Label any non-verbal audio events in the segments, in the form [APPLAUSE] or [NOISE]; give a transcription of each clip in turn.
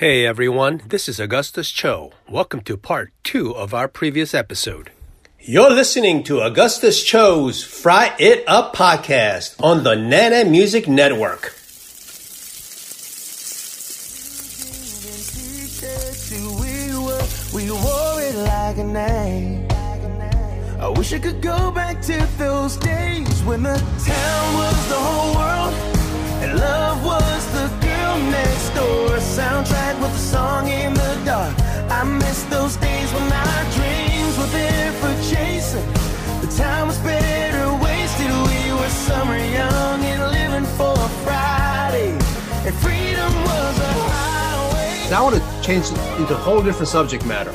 Hey everyone, this is Augustus Cho. Welcome to part two of our previous episode. You're listening to Augustus Cho's Fry It Up podcast on the Nana Music Network. We wore it like a name. I wish I could go back to those days when the town was the whole world and love was the girl next door. Soundtrack with a song in the dark. I miss those days when our dreams were there for chasing. The time was better wasted. We were summer young and living for a Friday. And freedom was a highway. Now I want to change into a whole different subject matter.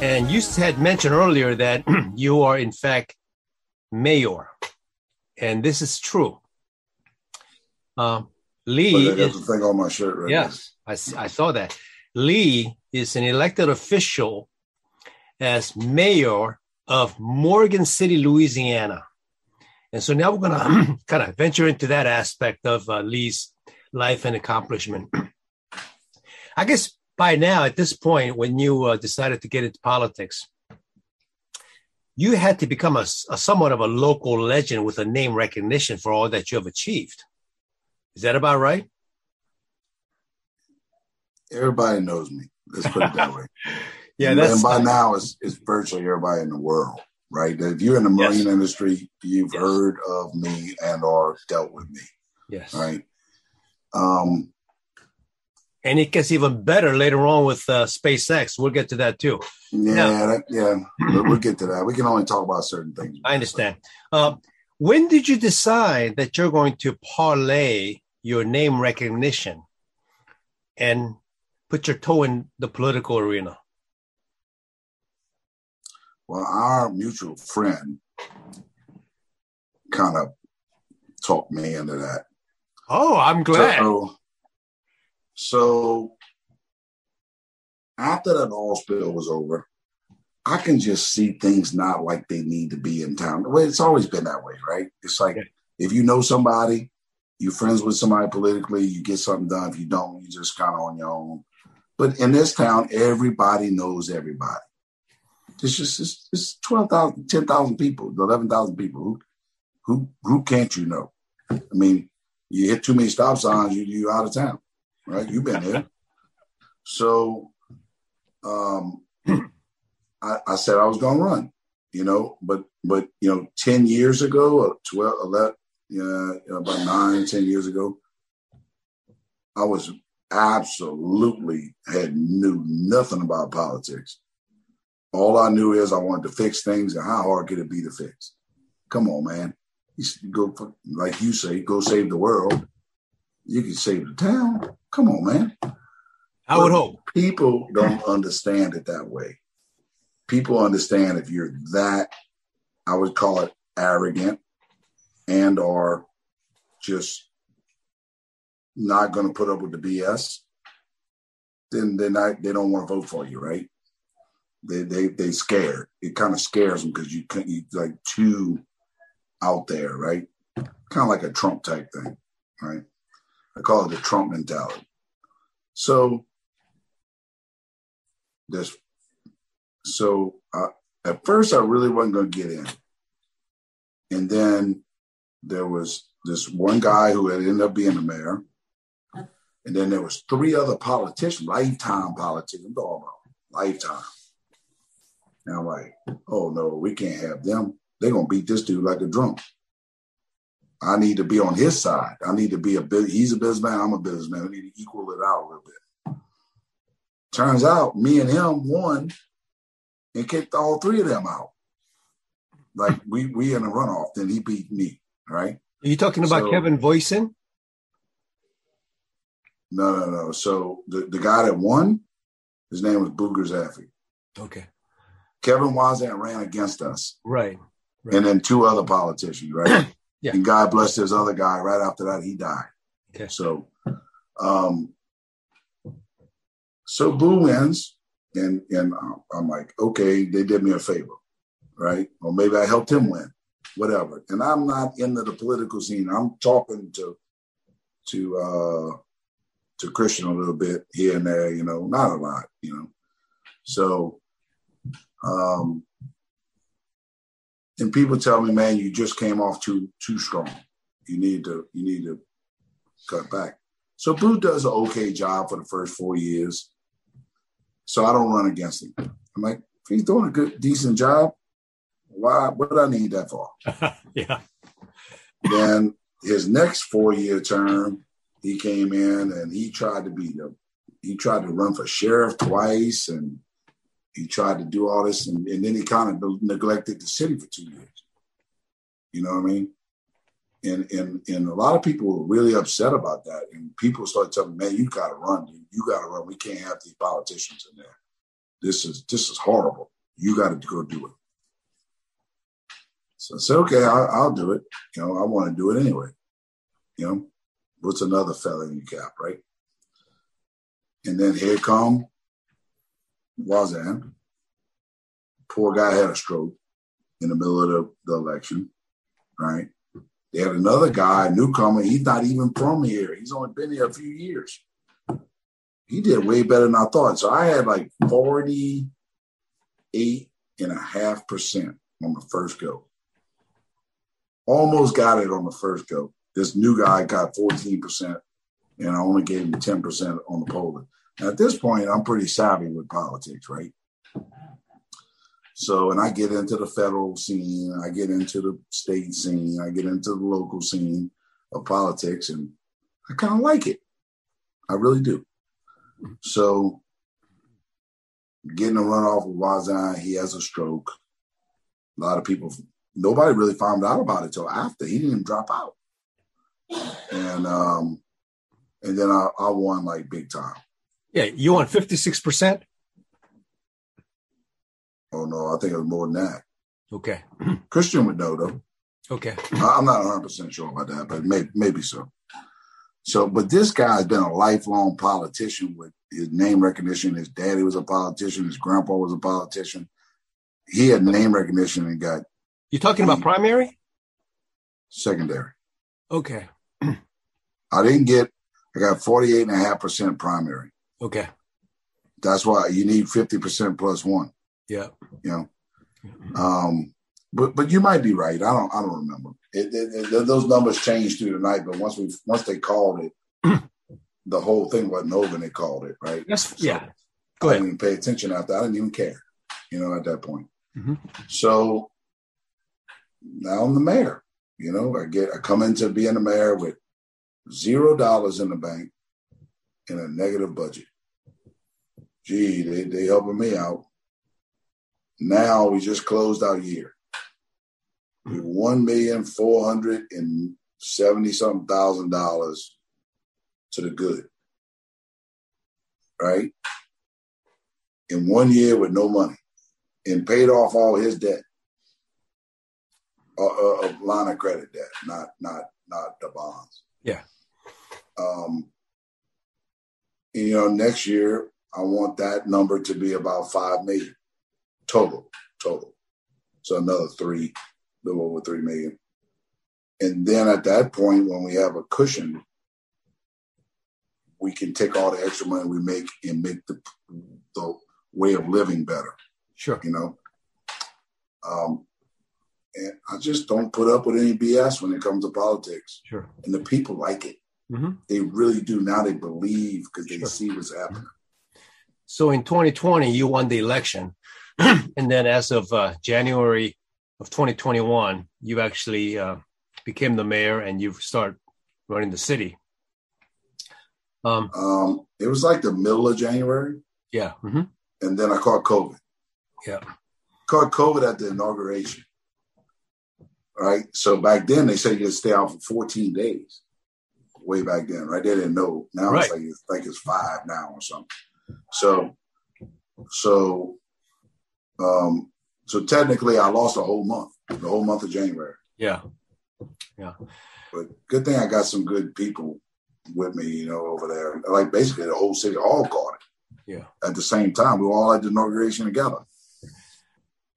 And you had mentioned earlier that [CLEARS THROAT] you are, in fact, mayor. And this is true. Um, Lee is, the thing on my shirt right yes, I, I saw that. Lee is an elected official as mayor of Morgan City, Louisiana. And so now we're going to [CLEARS THROAT] kind of venture into that aspect of uh, Lee's life and accomplishment. [CLEARS THROAT] I guess by now, at this point, when you uh, decided to get into politics, you had to become a somewhat of a local legend with a name recognition for all that you have achieved. Is that about right? Everybody knows me. Let's put it that way. [LAUGHS] Yeah, and, that's and by now it's it's virtually everybody in the world, right? If you're in the Yes. marine industry, you've Yes. heard of me and or dealt with me, yes. right? Um, And it gets even better later on with uh, SpaceX. We'll get to that too. yeah, Yeah. that, yeah. We'll get to that. We can only talk about certain things. I understand. Uh, when did you decide that you're going to parlay your name recognition and put your toe in the political arena? Well, our mutual friend kind of talked me into that. Oh, I'm glad. So, so after that oil spill was over, I can just see things not like they need to be in town. Well, it's always been that way, right? It's like Yeah. if you know somebody, you're friends with somebody politically, you get something done. If you don't, you just kind of on your own. But in this town, everybody knows everybody. It's just it's, it's 12,000, 10,000 people, 11,000 people. Who, who, who can't you know? I mean, you hit too many stop signs, you you out of town, right? You've been there. [LAUGHS] So, um, I, I said I was going to run, you know, but but you know, ten years ago, or 12, 11, yeah, about nine, ten years ago, I was absolutely had knew nothing about politics. All I knew is I wanted to fix things, and how hard could it be to fix? Come on, man. You go like you say, go save the world. You can save the town. Come on, man. I would hope. People don't understand it that way. People understand if you're that, I would call it arrogant and or just not going to put up with the BS, then they're not, they don't want to vote for you, right? They they they scared. It kind of scares them because you can you like too out there, right? Kind of like a Trump type thing, right? I call it the Trump mentality. So this, so uh, at first I really wasn't going to get in, and then there was this one guy who had ended up being the mayor, and then there was three other politicians, lifetime politicians, talking about lifetime. And I'm like, oh no, we can't have them. They're gonna beat this dude like a drum. I need to be on his side. I need to be a. He's a businessman. I'm a businessman. We need to equal it out a little bit. Turns out, me and him won, and kicked all three of them out. Like we we in a runoff. Then he beat me. Right? Are you talking about So- Kevin Voisin? No, no, no. So the, the guy that won, his name was Boo Grizzaffi. Okay. Kevin Voisin ran against us, Right. and then two other politicians, right? [COUGHS] Yeah. And God bless this other guy. Right after that, he died. Okay. So, um, so Boo wins, and and I'm like, okay, they did me a favor, right? Or maybe I helped him win, whatever. And I'm not into the political scene. I'm talking to to uh, to Christian a little bit here and there, you know, not a lot, you know. So, um, and people tell me, man, you just came off too too strong. You need to you need to cut back. So Boo does an okay job for the first four years. So I don't run against him. I'm like, if he's doing a good, decent job, why? What do I need that for? [LAUGHS] yeah. Then his next four-year term, he came in and he tried to be the, he tried to run for sheriff twice, and he tried to do all this, and, and then he kind of neglected the city for two years. You know what I mean? And and and a lot of people were really upset about that. And people started telling me, "Man, you got to run. Dude. You got to run. We can't have these politicians in there. This is this is horrible. You got to go do it." So I said, "Okay, I'll, I'll do it. You know, I want to do it anyway. You know, what's another felony cap, right?" And then here come Voisin. Poor guy had a stroke in the middle of the, the election, right? They had another guy, newcomer. He's not even from here. He's only been here a few years. He did way better than I thought. So I had like 48 and a half percent on the first go. Almost got it on the first go. This new guy got 14%, and I only gave him 10% on the polling. At this point, I'm pretty savvy with politics, right? So, and I get into the federal scene, I get into the state scene, I get into the local scene of politics, and I kind of like it. I really do. So, getting a runoff with Voisin, he has a stroke. A lot of people, nobody really found out about it till after. He didn't even drop out. And um, and then I, I won like big time. Yeah, you won 56%? Oh no, I think it was more than that. Okay. [CLEARS THROAT] Christian would know though. Okay. [CLEARS THROAT] I'm not 100 percent sure about that, but maybe maybe so. So, but this guy's been a lifelong politician with his name recognition. His daddy was a politician. His grandpa was a politician. He had name recognition and got You talking about primary? secondary. Okay. I didn't get. I got 48 and a half percent primary. Okay. That's why you need 50 percent plus one. Yeah. You know. Um, but but you might be right. I don't I don't remember. It, it, it, those numbers changed through the night, but once we once they called it, [CLEARS THROAT] the whole thing wasn't over. and They called it right. That's So yeah. Go ahead. I didn't even pay attention after. I didn't even care. You know, at that point. Mhm. So now I'm the mayor. You know, I get I come into being the mayor with zero dollars in the bank and a negative budget. Gee, they they helping me out. Now we just closed our year. We hmm. one million four hundred and seventy something thousand dollars to the good. Right? In one year with no money and paid off all his debt. A, a, a line of credit debt, not not not the bonds. Yeah. Um, and, you know, next year I want that number to be about five million total, total. So another three, little over three million. And then at that point, when we have a cushion, we can take all the extra money we make and make the the way of living better Sure. you know. Um, and I just don't put up with any BS when it comes to politics. Sure. And the people like it. Mhm. They really do. Now they believe because they Sure. see what's happening. So in 2020, you won the election. [CLEARS THROAT] and then as of uh, January of 2021, you actually uh, became the mayor and you start running the city. Um, Um, it was like the middle of January, yeah. mhm. and then I caught COVID. Yeah. Caught COVID at the inauguration. Right. So back then they said you could stay out for 14 days. Way back then, right? They didn't know. Now Right. it's like it's like it's five now or something. So so um so technically I lost a whole month, the whole month of January. Yeah. Yeah. But good thing I got some good people with me, you know, over there. Like basically the whole city all caught it Yeah. at the same time. We were all at the inauguration together.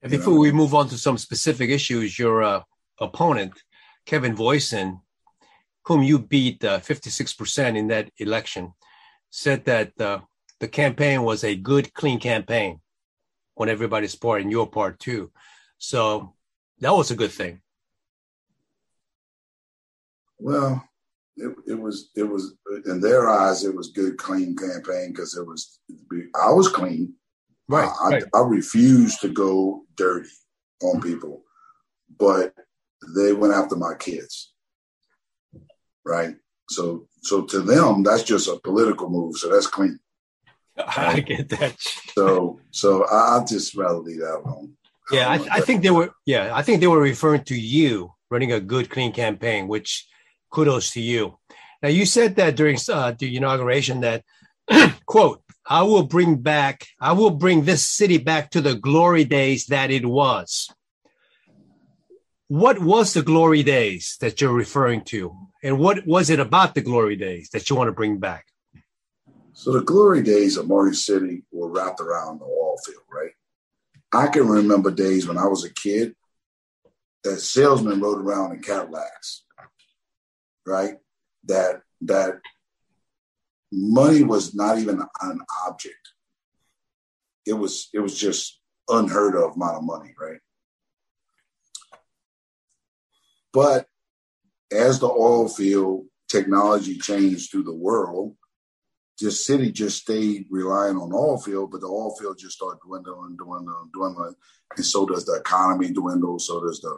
And You before know. we move on to some specific issues, your uh, opponent, Kevin Voisin, whom you beat uh, 56% in that election, said that uh, the campaign was a good, clean campaign on everybody's part and your part too. So that was a good thing. Well, it, it was it was in their eyes it was good, clean campaign because it was I was clean. Right, I, right. I, I refused to go dirty on people, but they went after my kids. Right. So so to them that's just a political move. So that's clean. [LAUGHS] I get that. So so I, I'll just rather leave that alone. Yeah, I, I think they were. Yeah, I think they were referring to you running a good, clean campaign. Which kudos to you. Now you said that during uh, the inauguration that [CLEARS THROAT] quote I will bring back I will bring this city back to the glory days that it was. What was the glory days that you're referring to, and what was it about the glory days that you want to bring back? So the glory days of Morgan City were wrapped around the oil field, right? I can remember days when I was a kid that salesmen rode around in Cadillacs, right? That that money was not even an object. It was it was just unheard of amount of money, right? But as the oil field technology changed through the world, this city just stayed relying on oil field, but the oil field just started dwindling, dwindling, dwindling, and so does the economy dwindle. So does the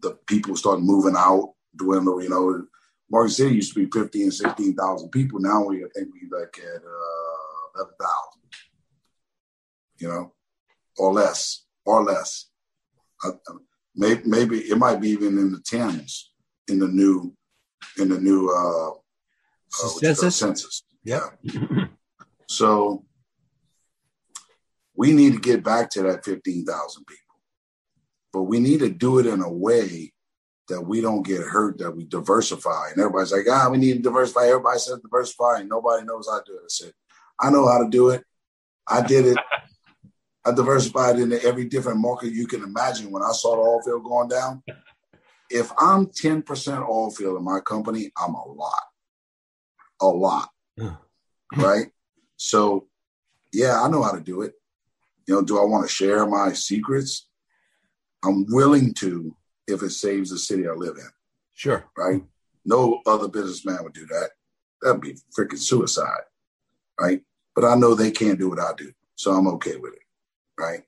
the people start moving out, dwindle. You know, Morgan City used to be 15 16,000 people. Now we I think we like at uh, 11,000. You know, or less, or less. Uh, maybe, maybe it might be even in the tens in the new in the new uh, uh, what you call it, Census? census. Yep. [LAUGHS] So we need to get back to that 15,000 people. But we need to do it in a way that we don't get hurt, that we diversify. And everybody's like, ah, we need to diversify. Everybody says diversify, and nobody knows how to do it. I said, I know how to do it. I did it. I diversified into every different market you can imagine when I saw the oil field going down. If I'm 10% oil field in my company, I'm a lot. A lot. Right? So yeah, I know how to do it. You know, do I want to share my secrets? I'm willing to if it saves the city I live in, Sure. right? No other businessman would do that. That'd be freaking suicide, right? But I know they can't do what I do, so I'm okay with it, right?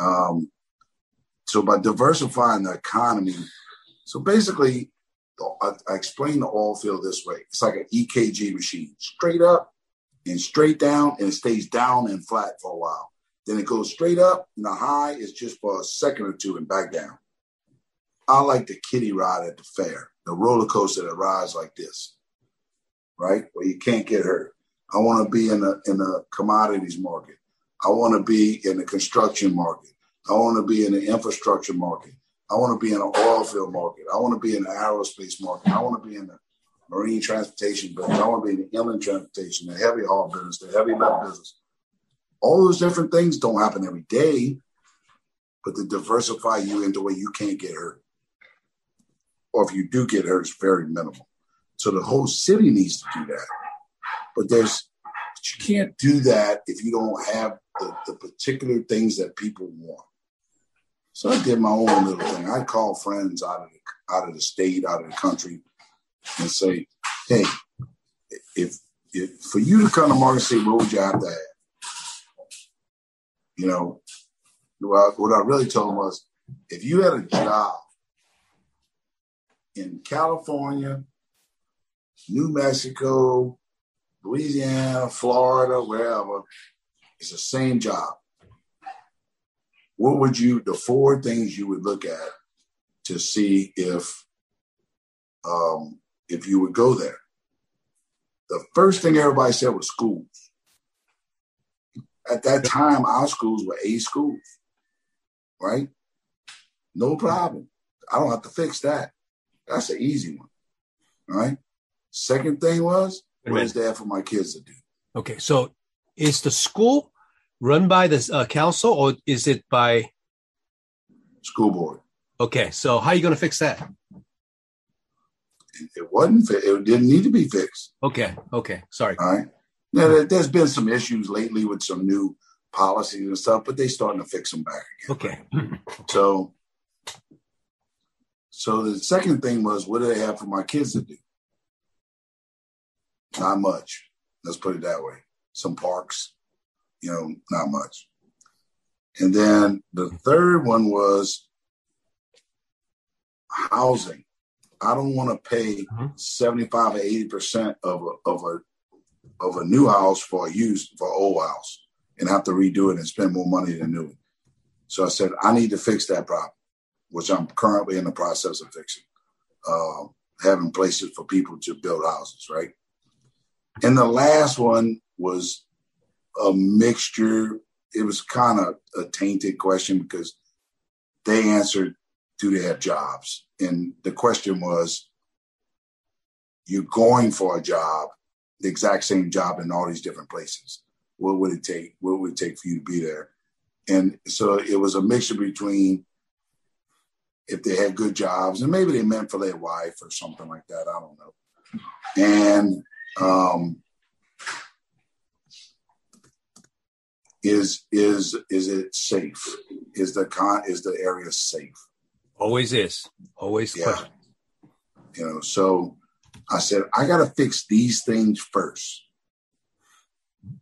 Um, so by diversifying the economy, so basically, I, explain the oil field this way: it's like an EKG machine, straight up and straight down, and it stays down and flat for a while. Then it goes straight up, and the high is just for a second or two and back down. I like the kiddie ride at the fair, the roller coaster that rides like this, right? Where you can't get hurt. I want to be in the in the commodities market. I want to be in the construction market. I want to be in the infrastructure market. I want to be in the oil field market. I want to be in the aerospace market. I want to be in the marine transportation business. I want to be in the inland transportation, the heavy haul business, the heavy metal business. All those different things don't happen every day, but to diversify you into where you can't get hurt. Or if you do get hurt, it's very minimal. So the whole city needs to do that. But there's but you can't do that if you don't have the, the particular things that people want. So I did my own little thing. I'd call friends out of the out of the state, out of the country, and say, "Hey, if, if for you to come to Morgan City, what would you have to have?" You know, what I really told them was, if you had a job in California, New Mexico, Louisiana, Florida, wherever, it's the same job. What would you, the four things you would look at to see if, um, if you would go there? The first thing everybody said was schools. At that time, our schools were A schools, right? No problem. I don't have to fix that. That's an easy one, right? Second thing was, what is there for my kids to do? Okay, so is the school run by the uh, council or is it by? School board. Okay, so how are you going to fix that? It, wasn't. Fi- it didn't need to be fixed. Okay, okay, sorry. All right. Now, there- there's been some issues lately with some new policies and stuff, but they're starting to fix them back again. Okay. [LAUGHS] So, so the second thing was, what do they have for my kids to do? Not much. Let's put it that way. Some parks, you know, not much. And then the third one was housing. I don't want to pay Mhm. 75 or 80 percent of a of a of a new house for a used for old house and have to redo it and spend more money than new. So I said, I need to fix that problem, which I'm currently in the process of fixing. Uh, having places for people to build houses, right? And the last one was a mixture. It was kind of a tainted question because they answered, Do they have jobs? And the question was, You're going for a job, the exact same job in all these different places. What would it take? What would it take for you to be there? And so it was a mixture between if they had good jobs and maybe they meant for their wife or something like that. I don't know. And um, is is is it safe? Is the con is the area safe? Always is. Always Yeah. question. You know, so I said I got to fix these things first.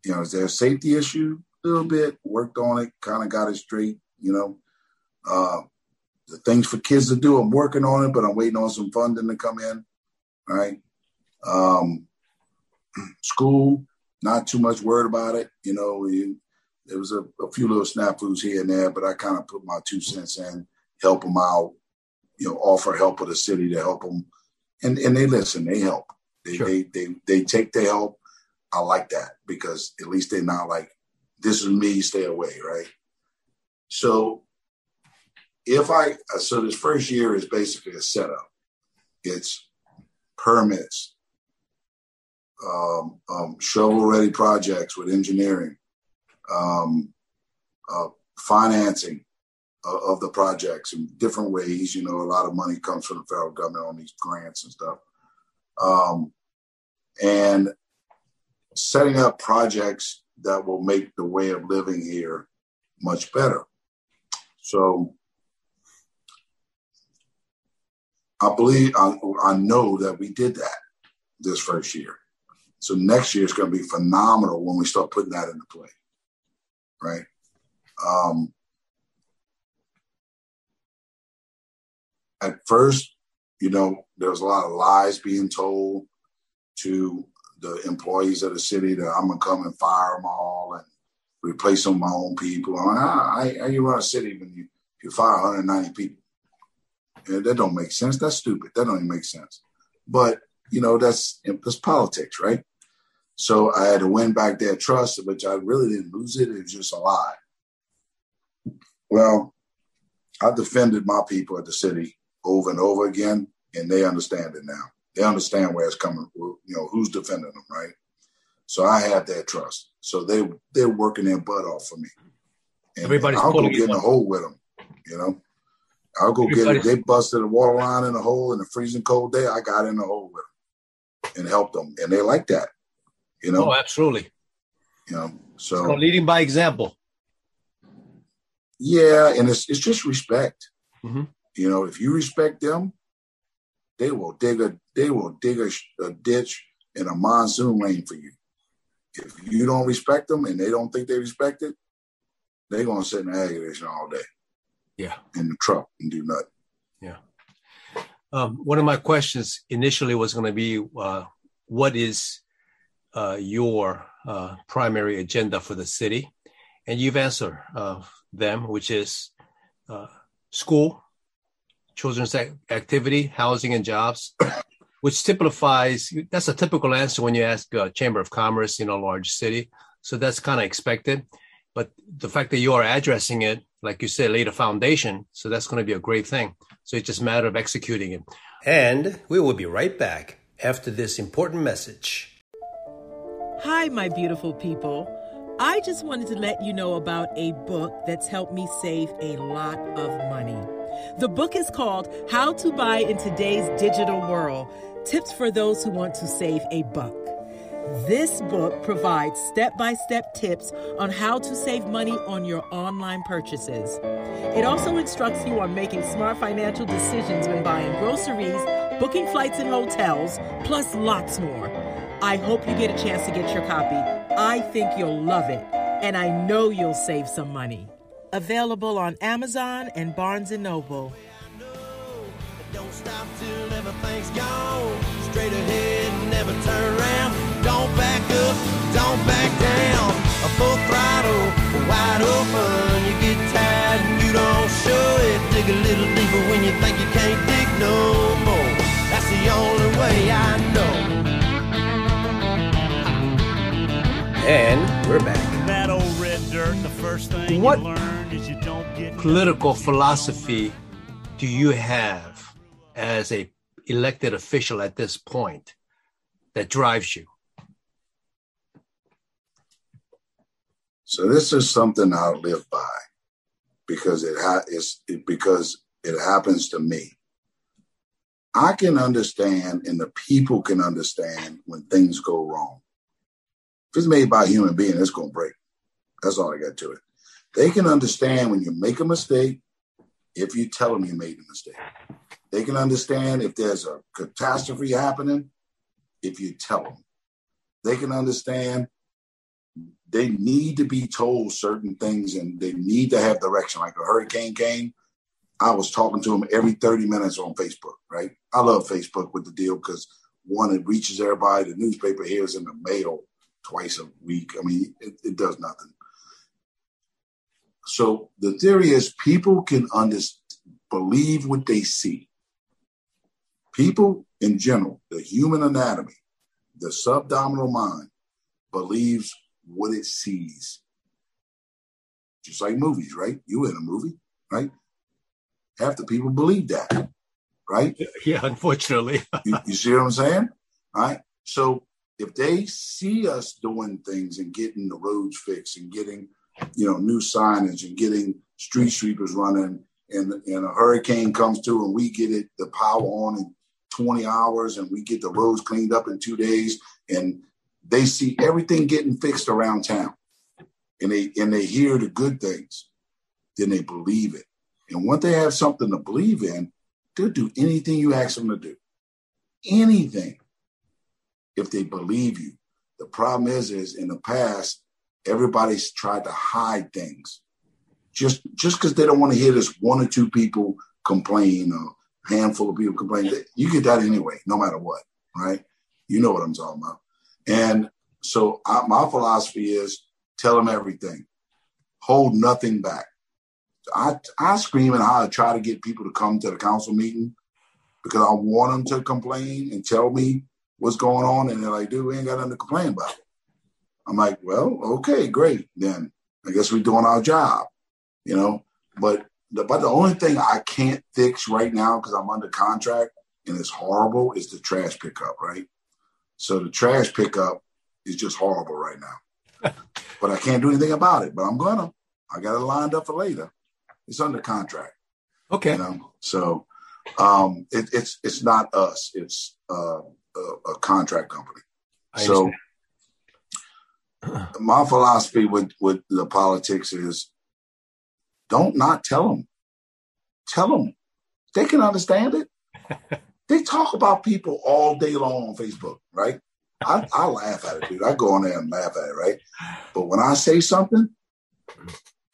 You know, is there a safety issue? A little bit. Worked on it. Kind of got it straight. You know, uh, the things for kids to do. I'm working on it, but I'm waiting on some funding to come in. Right. Um, [CLEARS THROAT] school. Not too much worried about it. You know, we, there was a, a few little snafus here and there, but I kind of put my two cents in, help them out. You know, offer help of the city to help them and and they listen, they help. They Sure. they, they they take their help. I like that because at least they're not like, this is me, stay away, right? So if I so this first year is basically a setup. It's permits, um, um, shovel ready projects with engineering, um, uh, financing of, of the projects in different ways. You know, a lot of money comes from the federal government on these grants and stuff. Um, and setting up projects that will make the way of living here much better. So I believe, I, I know that we did that this first year. So next year is going to be phenomenal when we start putting that into play. Right. Um, at first, you know, there was a lot of lies being told to the employees of the city that I'm gonna come and fire them all and replace them with my own people. I'm like, ah, how, you run a city when you you fire 190 people? Yeah, that don't make sense. That's stupid. That don't even make sense. But you know, that's that's politics, right? So I had to win back that trust, which I really didn't lose it. It was just a lie. Well, I defended my people at the city over and over again, and they understand it now. They understand where it's coming. You know who's defending them, right? So I have that trust. So they they're working their butt off for me. And Everybody's I'll go get in the hole with them. You know, I'll go get it. They busted a water line in a hole in a freezing cold day. I got in the hole with them and helped them, and they like that. You know, Oh, absolutely. you know. So So leading by example. yeah, and it's it's just respect. Mhm. You know, if you respect them, they will dig a they will dig a, a ditch in a monsoon lane for you. If you don't respect them and they don't think they respect it, they're gonna sit in the aggravation all day Yeah. in the truck and do nothing. Yeah. Um, one of my questions initially was going to be, uh, what is uh, your uh, primary agenda for the city? And you've answered uh, them, which is uh, school, children's ac- activity, housing, and jobs, [COUGHS] which typifies. That's a typical answer when you ask a chamber of commerce in a large city. So that's kind of expected. But the fact that you are addressing it, like you said, laid a foundation. So that's going to be a great thing. So it's just a matter of executing it. And we will be right back after this important message. Hi, my beautiful people. I just wanted to let you know about a book that's helped me save a lot of money. The book is called How to Buy in Today's Digital World Tips for Those Who Want to Save a Buck. This book provides step by step tips on how to save money on your online purchases. It also instructs you on making smart financial decisions when buying groceries, booking flights and hotels, plus lots more. I hope you get a chance to get your copy. I think you'll love it, and I know you'll save some money. Available on Amazon and Barnes & Noble. Don't stop till everything's gone. Straight ahead, never turn around. Don't back up, don't back down. A full throttle, wide open. You get tired and you don't show it. Dig a little deeper when you think you can't dig no more. That's the only way I know. And we're back. That old red dirt, the first thing What you learn is you don't get Political philosophy do you have as a elected official at this point that drives you? So this is something I live by because it ha- it's it, because it happens to me. I can understand, and the people can understand when things go wrong. If it's made by a human being, it's going to break. That's all I got to it. They can understand when you make a mistake if you tell them you made a mistake. They can understand if there's a catastrophe happening if you tell them. They can understand they need to be told certain things and they need to have direction. Like a hurricane came, I was talking to them every 30 minutes on Facebook, right? I love Facebook with the deal because one, it reaches everybody. The newspaper here is in the mail twice a week. I mean, it, it does nothing. So the theory is people can under, believe what they see. People in general, the human anatomy, the subdominal mind believes what it sees. Just like movies, right? You in a movie, right? Half the people believe that, right? [LAUGHS] Yeah, unfortunately. You, you see what I'm saying? All right. So if they see us doing things and getting the roads fixed and getting, you know, new signage and getting street sweepers running and, and a hurricane comes through and we get it, the power on in 20 hours and we get the roads cleaned up in two days and they see everything getting fixed around town and they and they hear the good things, then they believe it. And once they have something to believe in, they'll do anything you ask them to do. Anything. If they believe you. The problem is, is in the past, everybody's tried to hide things. Just just because they don't want to hear this one or two people complain or handful of people complain. You get that anyway, no matter what, right? You know what I'm talking about. And so I, my philosophy is tell them everything, hold nothing back. I, I scream and I try to get people to come to the council meeting because I want them to complain and tell me what's going on. And they're like, dude, we ain't got nothing to complain about. I'm like, well, okay, great. Then I guess we're doing our job, you know. But the, but the only thing I can't fix right now because I'm under contract and it's horrible is the trash pickup, right? So the trash pickup is just horrible right now. [LAUGHS] but I can't do anything about it. But I'm gonna. I got it lined up for later. It's under contract. Okay. You know, so um, it, it's it's not us. It's uh, a, a contract company. So my philosophy with with the politics is don't not tell them. Tell them. They can understand it. [LAUGHS] they talk about people all day long on Facebook, right? I, I laugh at it, dude. I go on there and laugh at it, right? But when I say something,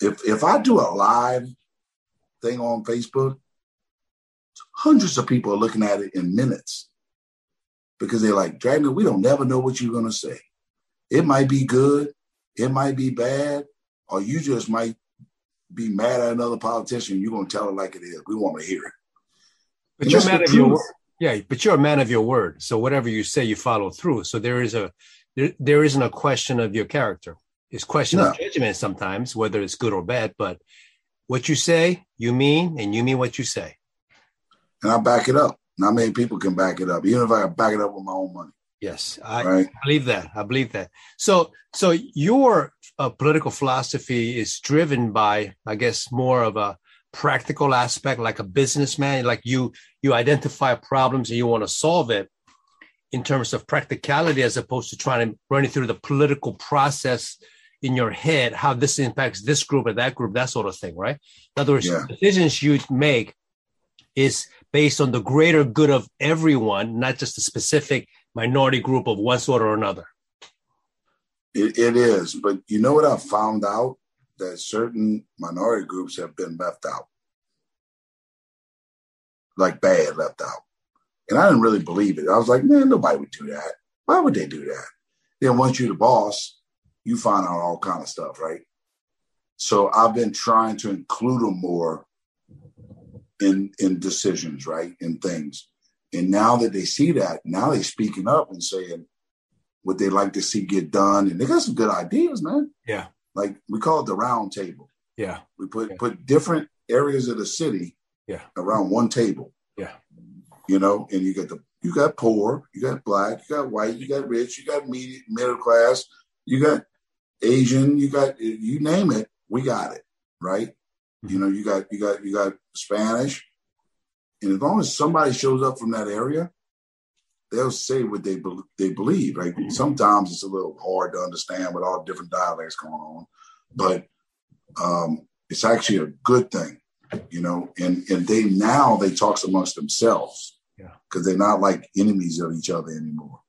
if if I do a live thing on Facebook, hundreds of people are looking at it in minutes because they're like, Dragna, we don't never know what you're gonna say. It might be good, it might be bad, or you just might be mad at another politician. You're gonna tell it like it is. We want to hear it. But And you're a that's man of your word. Yeah, but you're a man of your word. So whatever you say, you follow through. So there is a there, there isn't a question of your character. It's question of judgment sometimes, whether it's good or bad. But what you say, you mean, and you mean what you say. And I back it up. Not many people can back it up, even if I back it up with my own money. Yes, I Right. believe that. I believe that. So, so your uh, political philosophy is driven by, I guess, more of a practical aspect, like a businessman. Like you, you identify problems and you want to solve it, in terms of practicality as opposed to trying to run it through the political process in your head, how this impacts this group or that group, that sort of thing, right? In other words, Yeah. decisions you make is based on the greater good of everyone, not just a specific minority group of one sort or another. It, it is, but you know what I found out that certain minority groups have been left out, like bad left out, and I didn't really believe it. I was like, man, nobody would do that. Why would they do that? Then once you're the boss, you find out all kind of stuff, right? So I've been trying to include them more in in decisions, right, in things. And now that they see that, now they're speaking up and saying what they'd like to see get done, and they got some good ideas, man. Yeah. Like we call it the round table. Yeah. We put Yeah. put different areas of the city Yeah. around one table. Yeah. You know, and you got the you got poor, you got black, you got white, you got rich, you got medium, middle class, you got Asian, you got you name it, we got it, right? You know, you got you got you got Spanish, and as long as somebody shows up from that area, they'll say what they bel they believe. Right? Sometimes it's a little hard to understand with all different dialects going on, but um, it's actually a good thing, you know. And and they now they talks amongst themselves, Yeah. because they're not like enemies of each other anymore.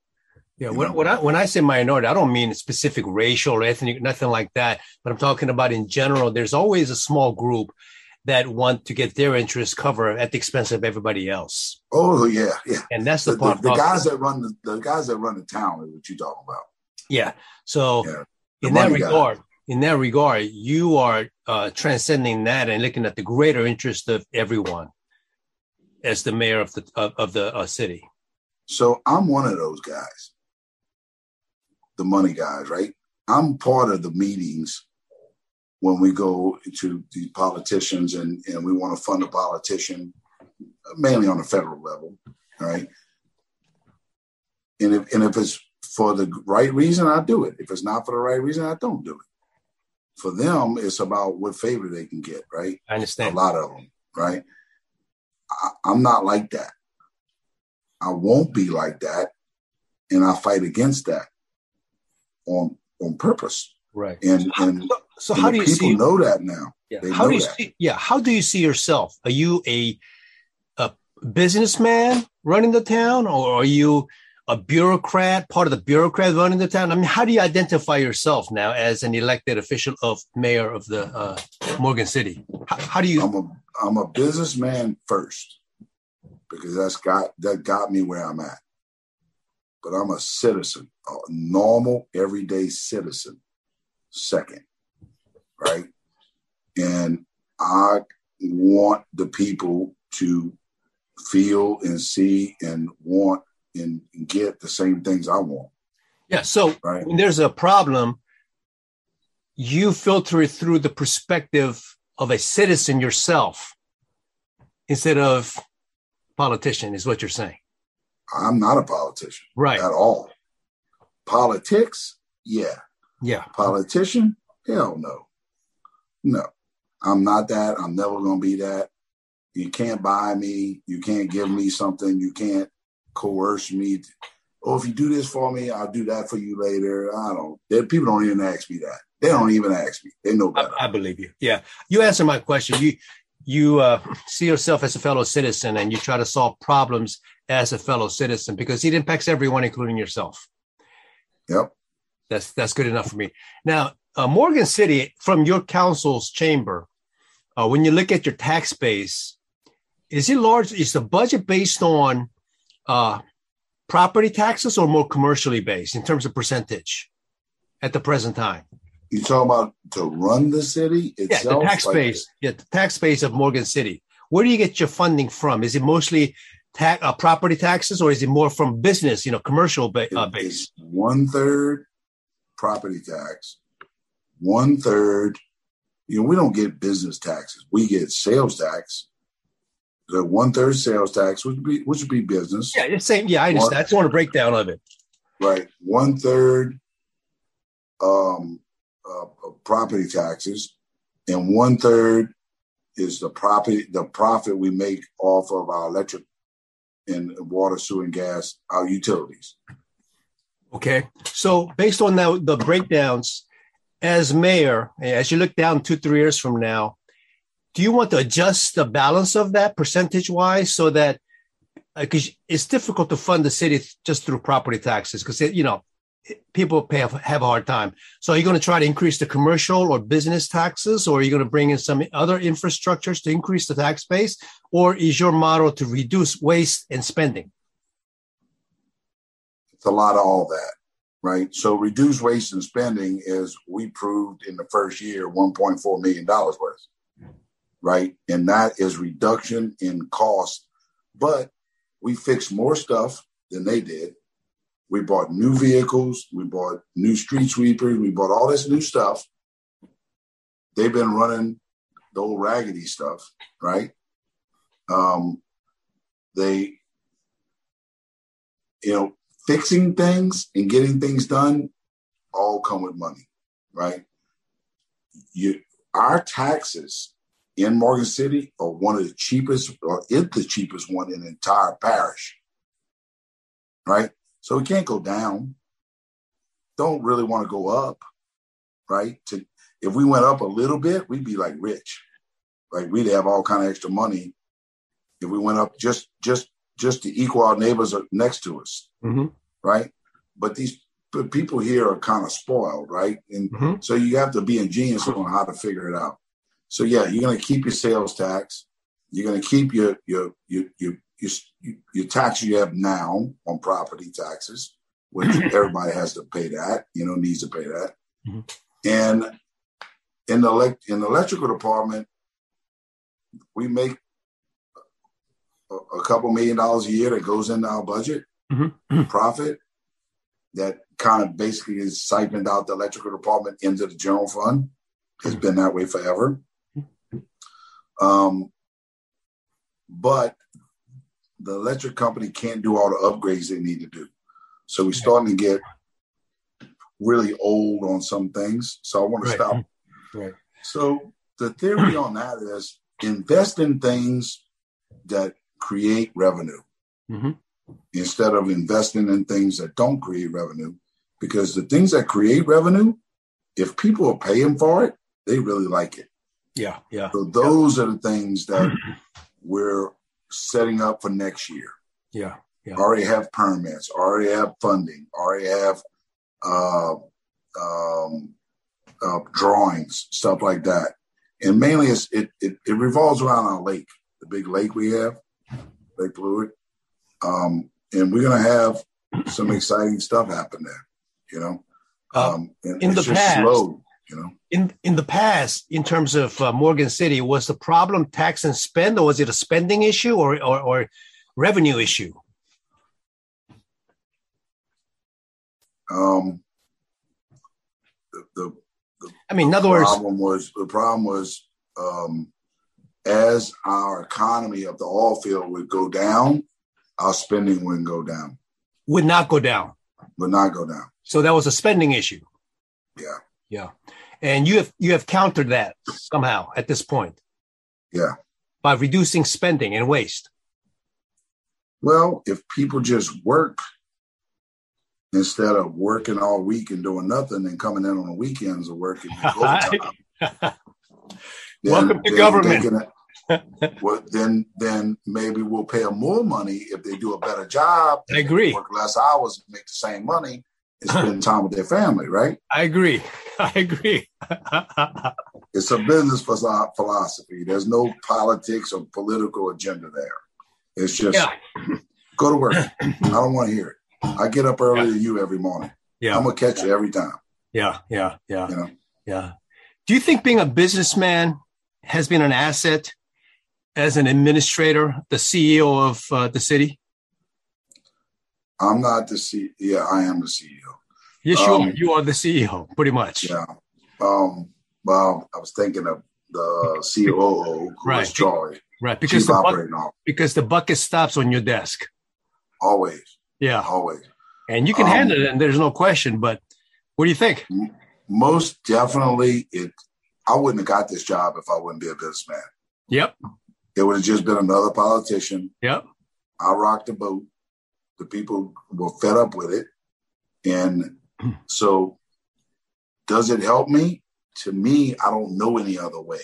Yeah, when, when I when I say minority, I don't mean specific racial or ethnic, nothing like that. But I'm talking about in general. There's always a small group that want to get their interests covered at the expense of everybody else, Oh yeah, yeah. and that's the The, the, part. the I'm guys that run the, the guys that run the town is what you're talking about. yeah. So Yeah. In that money guy. regard, in that regard, you are uh, transcending that and looking at the greater interest of everyone as the mayor of the of, of the uh, city. So I'm one of those guys, the money guys, right? I'm part of the meetings when we go to the politicians and, and we want to fund a politician, mainly on the federal level, right? And if and if it's for the right reason, I do it. If it's not for the right reason, I don't do it. For them, it's about what favor they can get, right? I understand. A lot of them, right? I, I'm not like that. I won't be like that, and I fight against that on on purpose. Right. And and, So, so and how do you people see? know that now? Yeah. They How do know you that. see? Yeah. How do you see yourself? Are you a a businessman running the town, or are you a bureaucrat, part of the bureaucrat running the town? I mean, how do you identify yourself now as an elected official of mayor of the uh, Morgan City? How, how do you? I'm a I'm a businessman first because that's got that got me where I'm at. But I'm a citizen, a normal everyday citizen second, right? And I want the people to feel and see and want and get the same things I want, Yeah. So right? when there's a problem, you filter it through the perspective of a citizen yourself instead of politician, is what you're saying, I'm not a politician right? at all. Politics, yeah. Yeah. Politician? Hell no. No. I'm not that. I'm never going to be that. You can't buy me. You can't give me something. You can't coerce me. To, oh, if you do this for me, I'll do that for you later. I don't. They, people don't even ask me that. They don't even ask me. They know I, better. I believe you. Yeah, you answer my question. You you uh, see yourself as a fellow citizen, and you try to solve problems as a fellow citizen because it impacts everyone, including yourself. Yep. That's that's good enough for me. Now, uh, Morgan City, from your council's chamber, uh, when you look at your tax base, is it large? Is the budget based on uh, property taxes or more commercially based in terms of percentage at the present time? You talking about to run the city itself? Yeah, the tax Like, base. Yeah, the tax base of Morgan City. Where do you get your funding from? Is it mostly ta- uh, property taxes, or is it more from business? You know, commercial ba- uh, base. one third property tax, one third. You know, we don't get business taxes. We get sales tax. The one third sales tax, which would be which would be business, Yeah, it's same. Yeah, I understand. I just want a breakdown of it. right? One third um, uh, property taxes, and one third is the property the profit we make off of our electric and water, sewer, and gas, our utilities. Okay. So based on that, the breakdowns, as mayor, as you look down two, three years from now, do you want to adjust the balance of that percentage wise so that because it's difficult to fund the city just through property taxes because you know people pay have, a hard time. So are you going to try to increase the commercial or business taxes, or are you going to bring in some other infrastructures to increase the tax base, or is your model to reduce waste and spending? It's a lot of all that, right? So reduce waste and spending is we proved in the first year $1.4 million worth, right? And that is reduction in cost. But we fixed more stuff than they did. We bought new vehicles, we bought new street sweepers, we bought all this new stuff. They've been running the old raggedy stuff, right? Um, they, you know, fixing things and getting things done all come with money, right? You, our taxes in Morgan City are one of the cheapest, or is the cheapest one in the entire parish, right? So we can't go down. Don't really want to go up, right? To if we went up a little bit, we'd be like rich, like we'd have all kind of extra money. If we went up just just just to equal our neighbors next to us, Mm-hmm. right? But these but people here are kind of spoiled, right? And Mhm. so you have to be ingenious on how to figure it out. So yeah, you're going to keep your sales tax. You're going to keep your your your your your, your tax you have now on property taxes, which [CLEARS THROAT] everybody has to pay that. You know, needs to pay that. Mhm. And in the elect in the electrical department, we make a, a couple million dollars a year that goes into our budget Mhm. profit that kind of basically is siphoned out the electrical department into the general fund. It's been that way forever. Um, but the electric company can't do all the upgrades they need to do. So we're starting to get really old on some things. So I want to Right. stop. Right. So the theory on that is invest in things that create revenue Mhm. instead of investing in things that don't create revenue. Because the things that create revenue, if people are paying for it, they really like it. Yeah. Yeah. So those are the things that we're setting up for next year. Yeah. Yeah. Already have permits, already have funding, already have uh, um, uh, drawings, stuff like that. And mainly, it's, it, it it revolves around our lake, the big lake we have, Lake Palourde. Um, and we're gonna have some exciting stuff happen there. You know, Uh, um, in the past- slow. You know. in in the past, in terms of uh, Morgan City, was the problem tax and spend, or was it a spending issue or or, or revenue issue? Um, the, the I mean, in other words, problem was the problem was um, as our economy of the oil field would go down, our spending wouldn't go down, would not go down. would not go down. So that was a spending issue. Yeah, Yeah, and you have you have countered that somehow at this point yeah. by reducing spending and waste. Well, if people just work instead of working all week and doing nothing and coming in on the weekends and working [LAUGHS] overtime, [LAUGHS] Welcome to government. can- well, then, then maybe we'll pay them more money if they do a better job. I agree. Work less hours, make the same money, and spend time with their family. Right? I agree. [LAUGHS] I agree. [LAUGHS] It's a business philosophy. There's no politics or political agenda there. It's just yeah, [LAUGHS] go to work. I don't want to hear it. I get up earlier than you every morning. yeah, I'm gonna catch you every time. yeah, yeah, yeah. You know, Yeah. Do you think being a businessman has been an asset as an administrator, the CEO of uh, the city? I'm not the CEO. Yeah, I am the CEO. Yes, you Um, are. You are the CEO, pretty much. Yeah. Um. Well, I was thinking of the COO, who Right. was Charlie, Right. Because Chief the, buck, because the bucket stops on your desk. Always, Yeah. always. And you can Um, handle it, and there's no question. But what do you think? Most definitely, it. I wouldn't have got this job if I wouldn't be a businessman. Yep. It would have just been another politician. Yep. I rocked the boat. The people were fed up with it. And so does it help me? To me, I don't know any other way.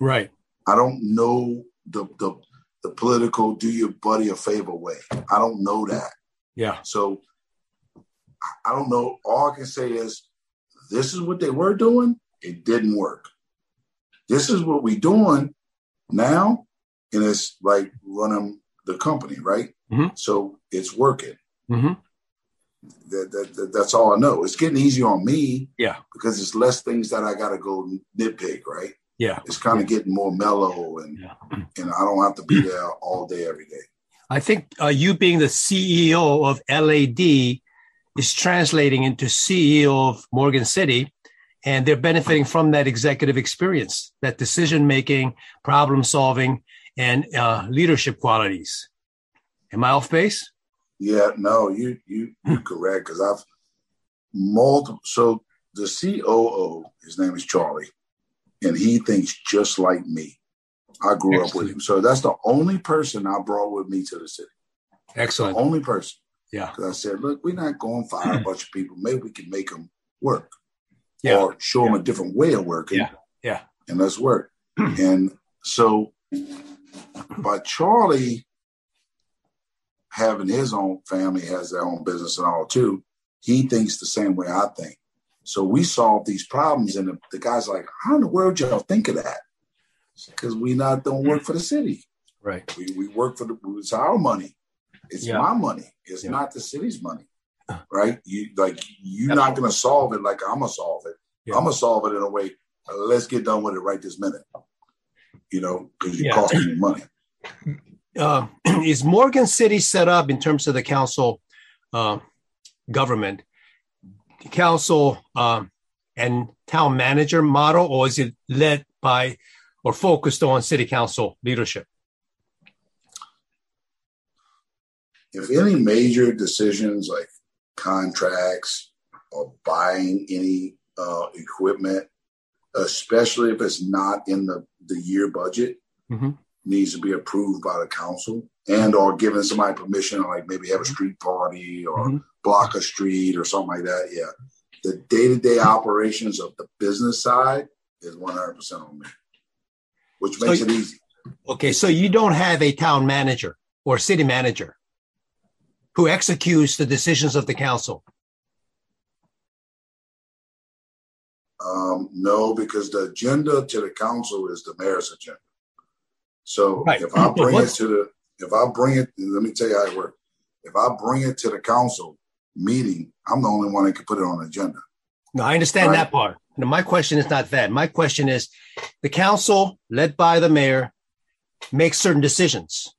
Right. I don't know the the the political do your buddy a favor way. I don't know that. Yeah. So I- don't know. All I can say is this is what they were doing. It didn't work. This is what we're doing now, and it's like running the company, right? Mhm. So it's working. hmm That, that, that- that's all I know. It's getting easier on me Yeah. because it's less things that I got to go nitpick, right? Yeah. It's kind of getting more mellow, and Yeah. [CLEARS THROAT] and I don't have to be there all day every day. I think uh, you being the CEO of LAD is translating into CEO of Morgan City, and they're benefiting from that executive experience, that decision making, problem solving, and uh, leadership qualities. Am I off base? Yeah, no, you you you're hmm. correct because I've multiple. So the COO, his name is Charlie, and he thinks just like me. I grew up with him, so that's the only person I brought with me to the city. Excellent. Only person. Yeah. Because I said, look, we're not going to fire a hmm. bunch of people. Maybe we can make them work, Yeah. or show them a different way of working. Yeah. Yeah. and let's work. [CLEARS THROAT] and so, by Charlie having his own family, has their own business and all too, he thinks the same way I think. So we solve these problems, and the, the guy's like, "How in the world y'all think of that?" Because we not don't work for the city. Right. We, we work for the it's our money. It's Yeah. my money. It's Yeah. not the city's money. Right? You like you're not gonna solve it like I'm gonna solve it. Yeah. I'm gonna solve it in a way. uh, let's get done with it right this minute. You know, because you Yeah. costing me money. [CLEARS THROAT] uh, [CLEARS THROAT] is Morgan City set up in terms of the council uh, government, council um, and town manager model, or is it led by or focused on city council leadership? If any major decisions like contracts or buying any uh, equipment, especially if it's not in the, the year budget, Mhm. Needs to be approved by the council and or giving somebody permission, like maybe have a street party or Mhm. block a street or something like that. Yeah. The day to day operations of the business side is 100% on me, which So makes you- it easy. Okay, so you don't have a town manager or city manager who executes the decisions of the council. Um, no, because the agenda to the council is the mayor's agenda. So Right. if I bring it to the, if I bring it, let me tell you how it works. If I bring it to the council meeting, I'm the only one that can put it on the agenda. No, I understand Right. that part. No, my question is not that. My question is the council, led by the mayor, makes certain decisions.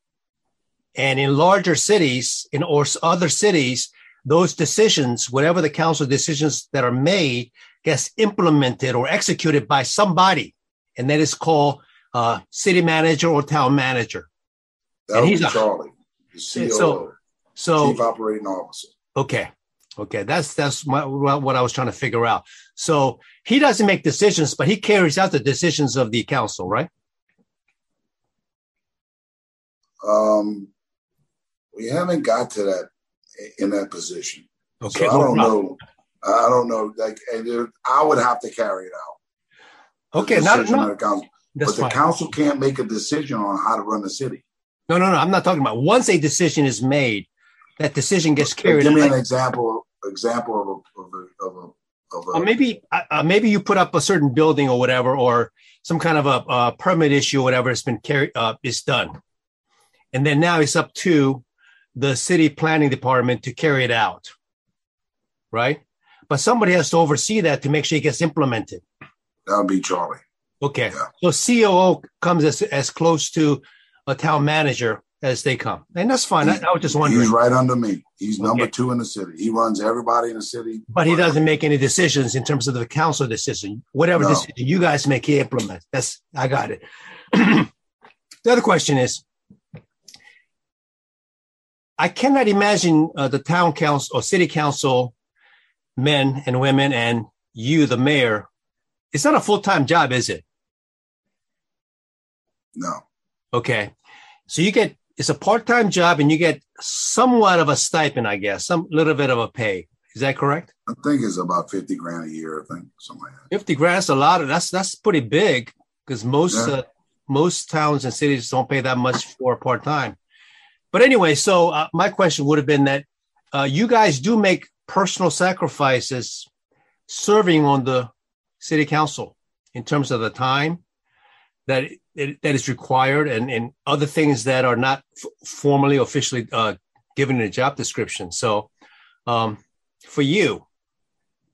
And in larger cities, in or other cities, those decisions, whatever the council decisions that are made, gets implemented or executed by somebody, and that is called uh, city manager or town manager. That And he's Charlie, the COO, [LAUGHS] So- So Chief Operating Officer. Okay. Okay. That's that's my, what I was trying to figure out. So he doesn't make decisions, but he carries out the decisions of the council, right? Um, we haven't got to that in that position. Okay. so I don't problem. know. I don't know. Like, and I would have to carry it out. Okay. Not, not, council. That's but the fine. council can't make a decision on how to run the city. No, no, no. I'm not talking about once a decision is made, that decision gets carried Give me an example. Example of a of a of a, a Or maybe, uh, uh, maybe you put up a certain building or whatever, or some kind of a, uh permit issue or whatever has been carried, uh, is done. And then now it's up to the city planning department to carry it out. Right. But somebody has to oversee that to make sure it gets implemented. that would be Charlie. Okay. Yeah. So COO comes as, as close to a town manager as they come. And that's fine. I, I was just wondering. He's right under me. He's number Okay. two in the city. He runs everybody in the city. But he doesn't make any decisions in terms of the council decision. Whatever No. decision you guys make, he implements. That's I got it. [CLEARS THROAT] the other question is, I cannot imagine uh, the town council or city council men and women and you, the mayor. It's not a full time job, is it? No. Okay. So you get it's a part-time job and you get somewhat of a stipend, I guess, some little bit of a pay. Is that correct? I think it's about 50 grand a year, I think, something like that. 50 grand is a lot of that's that's pretty big because most Yeah. uh, most towns and cities don't pay that much for part-time. But anyway, so uh, my question would have been that uh, you guys do make personal sacrifices serving on the city council in terms of the time that it, that is required and, and other things that are not f- formally officially uh, given in a job description. So, um, for you,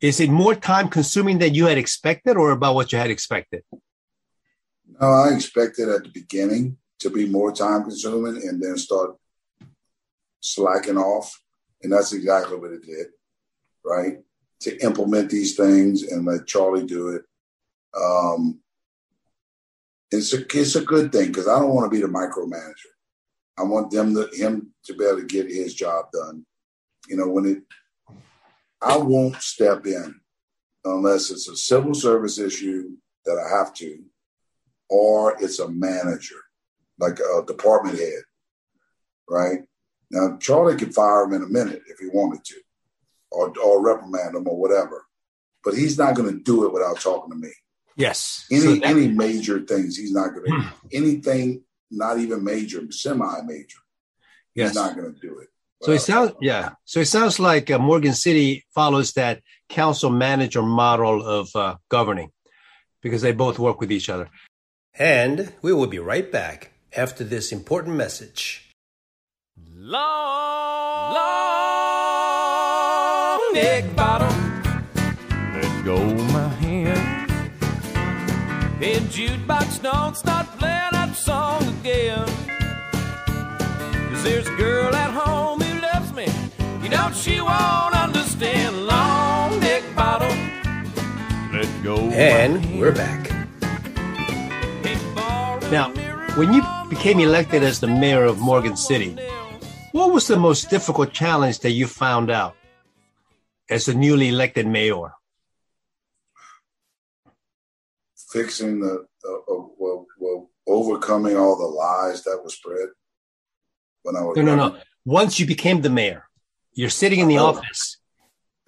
is it more time consuming than you had expected, or about what you had expected? No, I expected at the beginning to be more time consuming and then start slacking off. And that's exactly what it did, right? To implement these things and let Charlie do it. Um, it's a it's a good thing because I don't want to be the micromanager. I want them to him to be able to get his job done. You know, when it I won't step in unless it's a civil service issue that I have to, or it's a manager, like a department head, right? Now, Charlie could fire him in a minute if he wanted to, or, or reprimand him or whatever, but he's not going to do it without talking to me. Yes. Any So that- any major things, he's not going to. anything, not even major, semi-major, yes. he's not going to do it. So it sounds, talking to me. yeah. So it sounds like uh, Morgan City follows that council manager model of uh, governing because they both work with each other. And we will be right back after this important message. Long, long Hey, jukebox, don't start playing that song again. Cause there's a girl at home who loves me. You know she won't understand. Long neck bottom. Let go And we're back. Now, when you became elected as the mayor of Morgan City, what was the most difficult challenge that you found out as the newly elected mayor? Fixing the uh, uh, well, well, overcoming all the lies that were spread when I was No, no, no. Once you became the mayor, you're sitting in the office.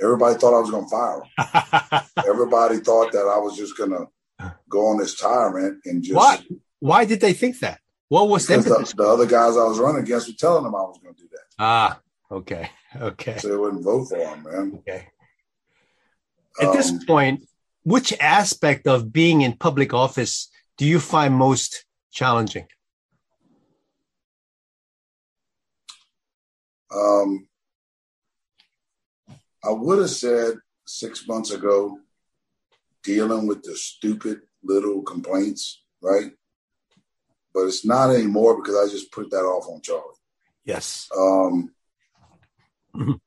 Everybody thought I was going to fire him. [LAUGHS] Everybody thought that I was just going to go on this tyrant and just What? Why did they think that? What was the the, the other guys I was running against were telling them I was going to do that, Ah, okay, okay, so they wouldn't vote for him, man. okay. At this Um, point, which aspect of being in public office do you find most challenging? Um, I would have said six months ago, dealing with the stupid little complaints, right? But it's not anymore because I just put that off on Charlie. Yes. Um, Mhm.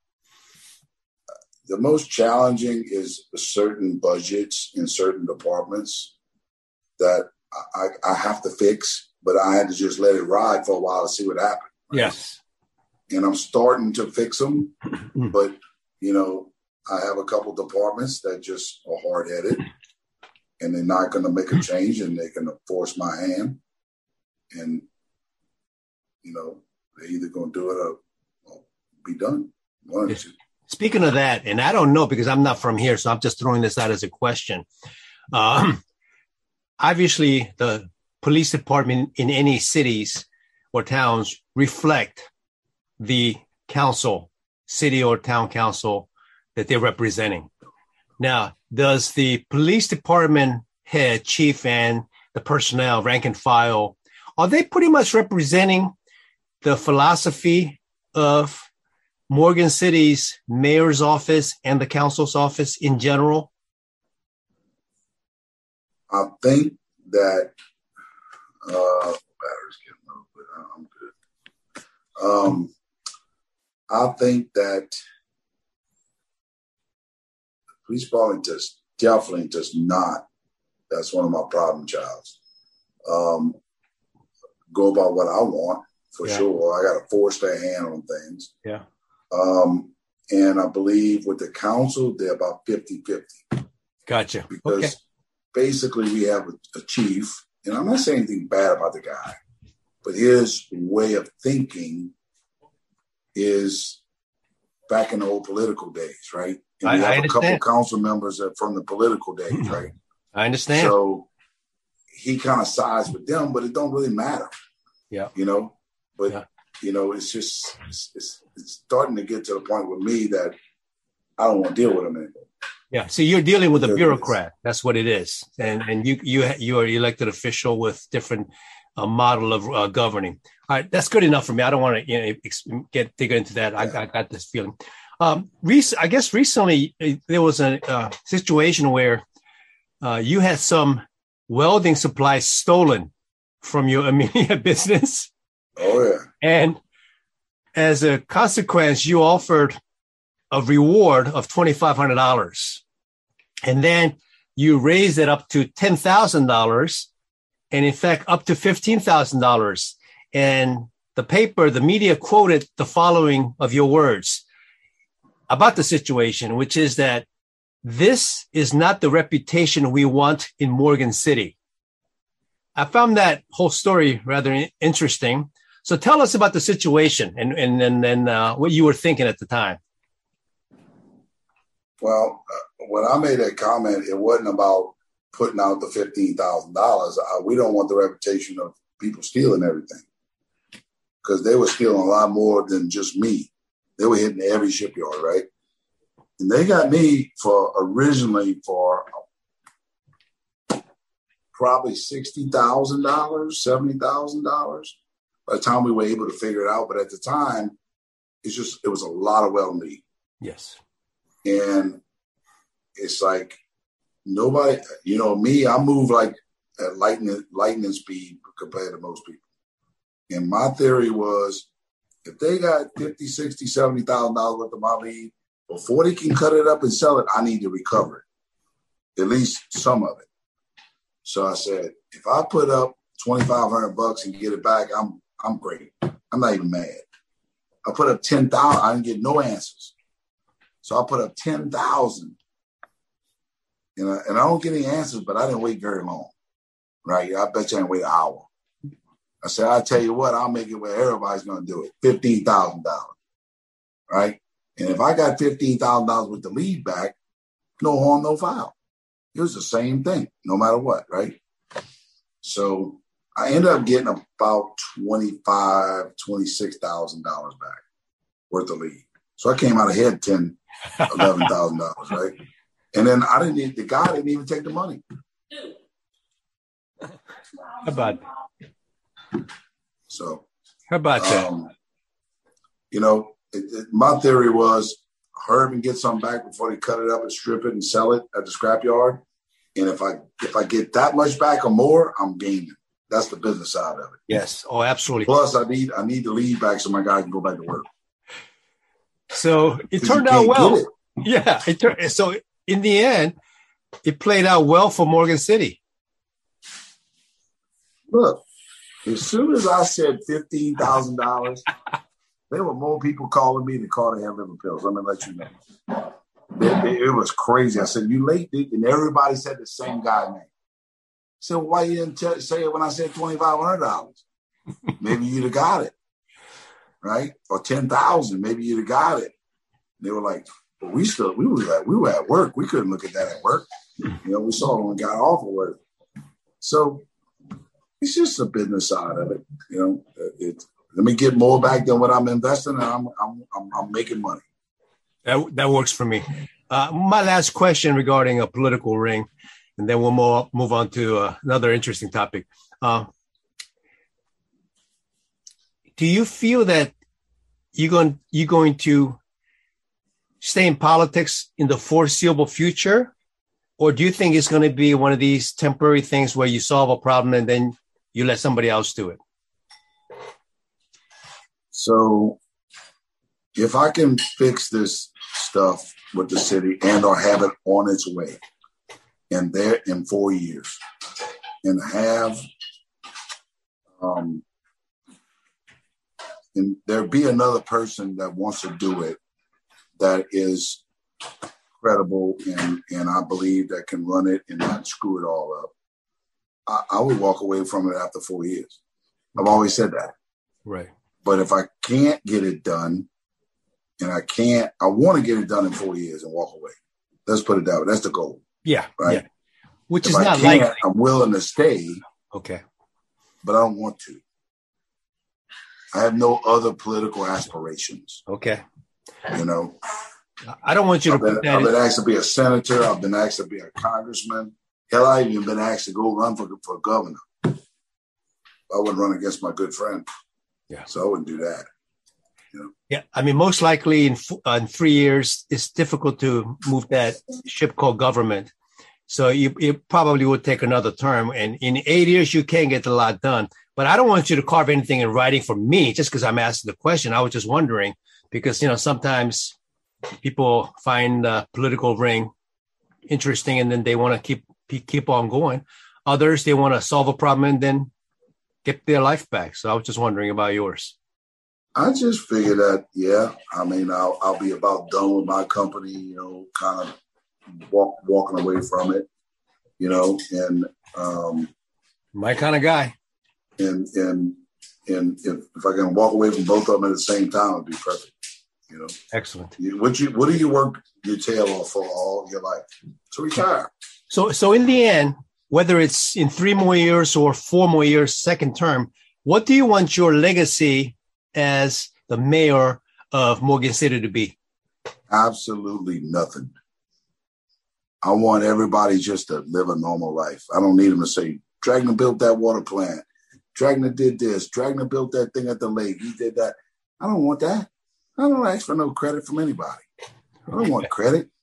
The most challenging is certain budgets in certain departments that I, I have to fix, but I had to just let it ride for a while to see what happened. Yes. And I'm starting to fix them, Mhm. but you know, I have a couple departments that just are hard headed and they're not going to make a change and they're going to force my hand. And, you know, they're either going to do it or, or be done. One Yes. two. Speaking of that, and I don't know because I'm not from here, so I'm just throwing this out as a question. Um, obviously, the police department in any cities or towns reflect the council, city or town council that they're representing. Now, does the police department head, chief, and the personnel, rank and file, are they pretty much representing the philosophy of Morgan City's mayor's office and the council's office in general? I think that uh, battery's getting low, but I'm good. Um, I think that the police department does definitely does not. That's one of my problem childs. Um, go about what I want for Yeah. sure. I got to force their hand on things. Yeah. Um, and I believe with the council, they're about 50 50 Gotcha. because Okay. basically we have a, a chief, and I'm not saying anything bad about the guy, but his way of thinking is back in the old political days, right? And I- we I have a couple council members that from the political days, right? I understand. So he kind of sides with them, but it don't really matter. Yeah. You know, but Yeah. You know, it's just it's, it's it's starting to get to the point with me that I don't want to deal with them anymore. Yeah. So you're dealing with a There it is. bureaucrat. That's what it is. And and you you you are elected official with different uh, model of uh, governing. All right, that's good enough for me. I don't want to you know, get dig into that. I, I got this feeling. Um, rec- I guess recently uh, there was a uh, situation where uh, you had some welding supplies stolen from your [LAUGHS] immediate business. Oh yeah. And as a consequence, you offered a reward of $2,500. And then you raised it up to $10,000 and in fact, up to $15,000. And the paper, the media quoted the following of your words about the situation, which is that this is not the reputation we want in Morgan City. I found that whole story rather interesting. So tell us about the situation and and and, and uh, what you were thinking at the time. Well, uh, when I made that comment, it wasn't about putting out the fifteen thousand dollars. We don't want the reputation of people stealing everything because they were stealing a lot more than just me. They were hitting every shipyard, right? And they got me for originally for probably sixty thousand dollars, seventy thousand dollars. By the time we were able to figure it out, but at the time, it's just it was a lot of well need Yes. and it's like nobody you know me i move like at lightning lightning speed compared to most people. And my theory was if they got 50 60 70 thousand dollars worth of my lead before they can cut it up and sell it i need to recover it at least some of it. So i said if i put up 2500 bucks and get it back i'm i'm great i'm not even mad i put up 10000 i didn't get no answers so I put up 10,000. You know, and I don't get any answers, but I didn't wait very long. Right? I bet you I didn't wait an hour. I said, I'll tell you what, I'll make it where everybody's going to do it. $15,000. Right? And if I got $15,000 with the lead back, no harm, no foul. It was the same thing, no matter what. Right? So I ended up getting about $25,000, $26,000 back worth of lead. So I came out ahead 10, eleven thousand dollars, right? And then I didn't. Even, the guy didn't even take the money. How about So, how about that? um, you know, it, it, my theory was hurry and get something back before they cut it up and strip it and sell it at the scrapyard. And if I if I get that much back or more, I'm gaining. That's the business side of it. yes. Oh, absolutely. Plus, I need I need the lead back so my guy can go back to work. So it turned out well. it. Yeah. It tur- so in the end, it played out well for Morgan City. Look, as soon as I said fifteen thousand dollars, there were more people calling me to call to have liver pills. Let me let you know. It, was crazy. I said, "You late?" dude?" And everybody said the same guy name. So why you didn't tell say it when I said twenty five hundred dollars? Maybe you'd have got it, right? Or ten thousand. Maybe you'd have got it. They were like, "But we still we were at we were at work. We couldn't look at that at work. You know, we saw it when we got off of work. So it's just the business side of it. You know, it, let me get more back than what I'm investing, and I'm I'm I'm, I'm making money. That, that works for me. Uh, my last question regarding a political ring, and then we'll move, move on to uh, another interesting topic. Uh, do you feel that you're going you're going to stay in politics in the foreseeable future, or do you think it's going to be one of these temporary things where you solve a problem and then you let somebody else do it? So if I can fix this stuff with the city and or have it on its way and there in four years and have um and there be another person that wants to do it that is credible and and I believe that can run it and not screw it all up. I, I would walk away from it after four years. I've always said that. Right. But if I can't get it done, and I can't, I want to get it done in four years and walk away. Let's put it that way. That's the goal. Yeah. Right. Yeah. Which If is I not likely. I'm willing to stay, Okay. but I don't want to. I have no other political aspirations. Okay. You know, I don't want you to I've been, put that. I've been asked to be a senator. I've been asked to be a congressman. Hell, I even been asked to go run for for governor. I wouldn't run against my good friend. Yeah. So I wouldn't do that. Yeah, I mean, most likely in uh, in three years, it's difficult to move that ship called government. So you it probably would take another term, and in eight years you can get a lot done. But I don't want you to carve anything in writing for me just because I'm asking the question. I was just wondering because you know sometimes people find the political ring interesting, and then they want to keep- keep on going. Others they want to solve a problem and then get their life back. So I was just wondering about yours. I just figured that, yeah, I mean, I'll, I'll be about done with my company, you know, kind of walk, walking away from it, you know, and, um, My kind of guy. and, and, and if, if I can walk away from both of them at the same time, it'd be perfect, you know. Excellent. You, what you, what do you work your tail off for all your life? To retire. So, so in the end, whether it's in three more years or four more years, second term, what do you want your legacy as the mayor of Morgan City to be? Absolutely nothing. I want everybody just to live a normal life. I don't need them to say, Dragna built that water plant. Dragna did this. Dragna built that thing at the lake. He did that. I don't want that. I don't ask for no credit from anybody. I don't want credit. [LAUGHS]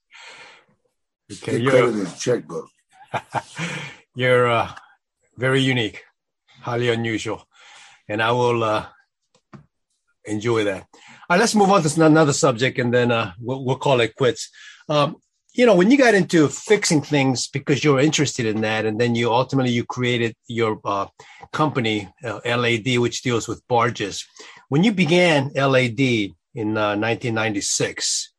Okay, Get credit in a checkbook. [LAUGHS] you're uh, very unique, highly unusual, and I will uh, enjoy that. All right, let's move on to another subject, and then uh, we'll, we'll call it quits. Um, you know, when you got into fixing things because you're interested in that, and then you ultimately you created your uh, company uh, LAD, which deals with barges. When you began LAD in uh, 1996,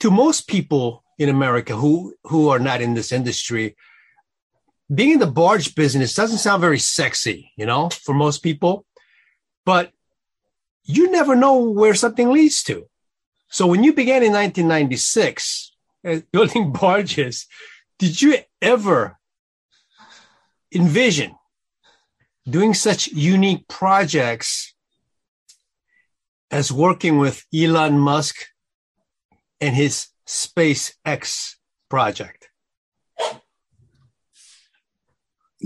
to most people in America who who are not in this industry, being in the barge business doesn't sound very sexy, you know, for most people. But you never know where something leads to. So when you began in 1996 uh, [LAUGHS] building barges, did you ever envision doing such unique projects as working with Elon Musk and his SpaceX project?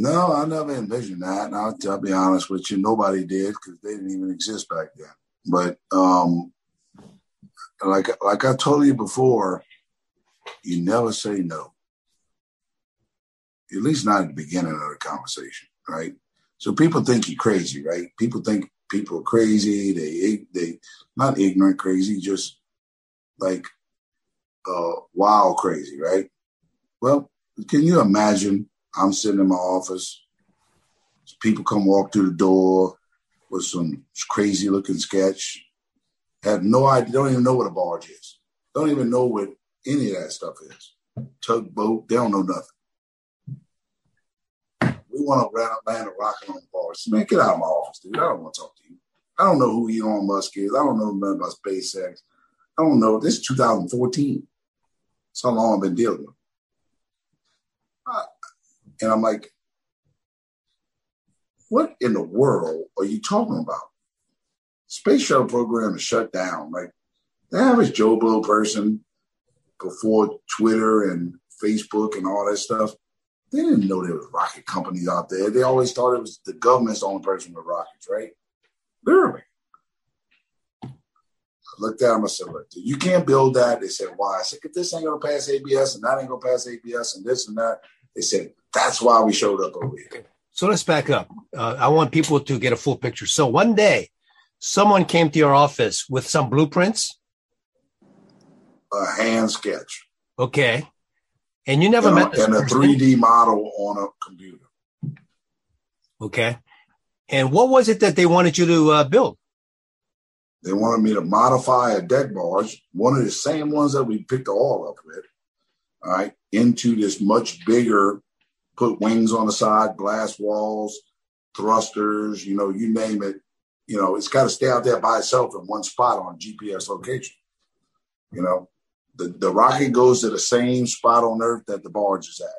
No, I never envisioned that. And I'll, I'll be honest with you, nobody did because they didn't even exist back then. But um, like like I told you before, you never say no. At least not at the beginning of the conversation, right? So people think you're crazy, right? People think people are crazy. They they not ignorant crazy, just like uh, wild crazy, right? Well, can you imagine? I'm sitting in my office. People come walk through the door with some crazy looking sketch. Have no idea, don't even know what a barge is. Don't even know what any of that stuff is. Tugboat, they don't know nothing. We want to land a rocket on the barge. Man, get out of my office, dude. I don't want to talk to you. I don't know who Elon Musk is. I don't know nothing about SpaceX. I don't know. This is 2014. That's how long I've been dealing with. And I'm like, what in the world are you talking about? Space shuttle program is shut down. Like the average Joe Blow person before Twitter and Facebook and all that stuff, they didn't know there was rocket companies out there. They always thought it was the government's the only person with rockets, right? Literally. I looked at them, I said, look, you can't build that. They said, why? I said, if this ain't gonna pass ABS and that ain't gonna pass ABS and this and that. They said, that's why we showed up over here. So let's back up. Uh, I want people to get a full picture. So one day, someone came to your office with some blueprints. A hand sketch. Okay. And you never and, met a, this and a 3D model on a computer. Okay. And what was it that they wanted you to uh, build? They wanted me to modify a deck barge, one of the same ones that we picked the oil up with, all right, into this much bigger, put wings on the side, glass walls, thrusters, you know, you name it. You know, it's got to stay out there by itself in one spot on GPS location. You know, the, the rocket goes to the same spot on Earth that the barge is at.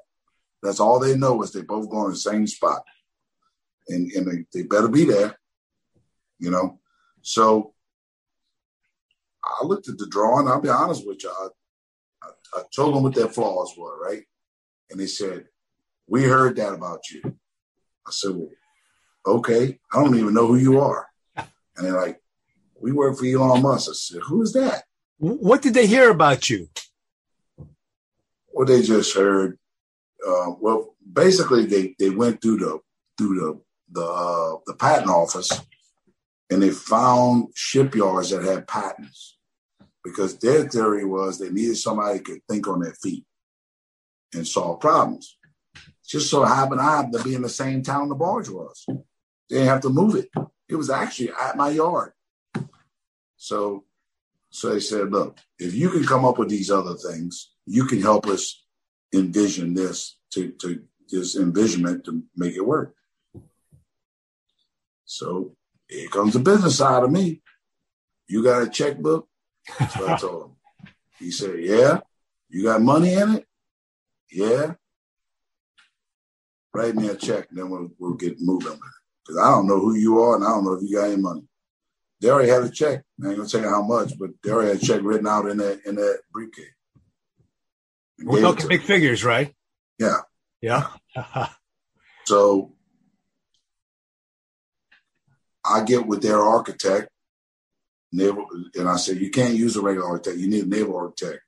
That's all they know is they both go in the same spot. And, and they, they better be there, you know. So I looked at the drawing. I'll be honest with you. I, told them what their flaws were, right? And they said, We heard that about you. I said, Well, okay. I don't even know who you are. And they're like, We work for Elon Musk. I said, Who is that? What did they hear about you? Well, they just heard. Uh, well, basically, they they went through the through the the uh, the patent office, and they found shipyards that had patents because their theory was they needed somebody who could think on their feet and solve problems. Just so happened I happened to be in the same town the barge was. They didn't have to move it. It was actually at my yard. So so they said, look, if you can come up with these other things, you can help us envision this to, to this envisionment to make it work. So here comes the business side of me. You got a checkbook? That's what I told him. He said, Yeah. You got money in it? Yeah. Write me a check, and then we'll, we'll get moving with it. Because I don't know who you are, and I don't know if you got any money. They already had a check. I ain't gonna tell you how much, but they already had a check written out in that in that briefcase. We're talking big figures, right? Yeah. Yeah. so I get with their architect, naval, and I said, you can't use a regular architect. You need a naval architect.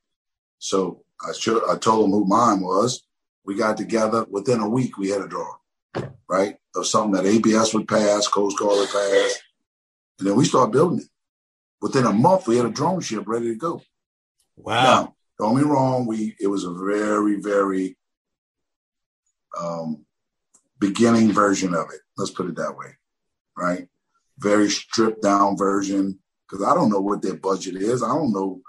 So I should, I told them who mine was. We got together within a week. We had a drawing, right, of something that ABS would pass, Coast Guard would pass, and then we started building it. Within a month, we had a drone ship ready to go. Wow. Now, don't me wrong. We it was a very very um, beginning version of it. Let's put it that way, right? Very stripped down version because I don't know what their budget is. I don't know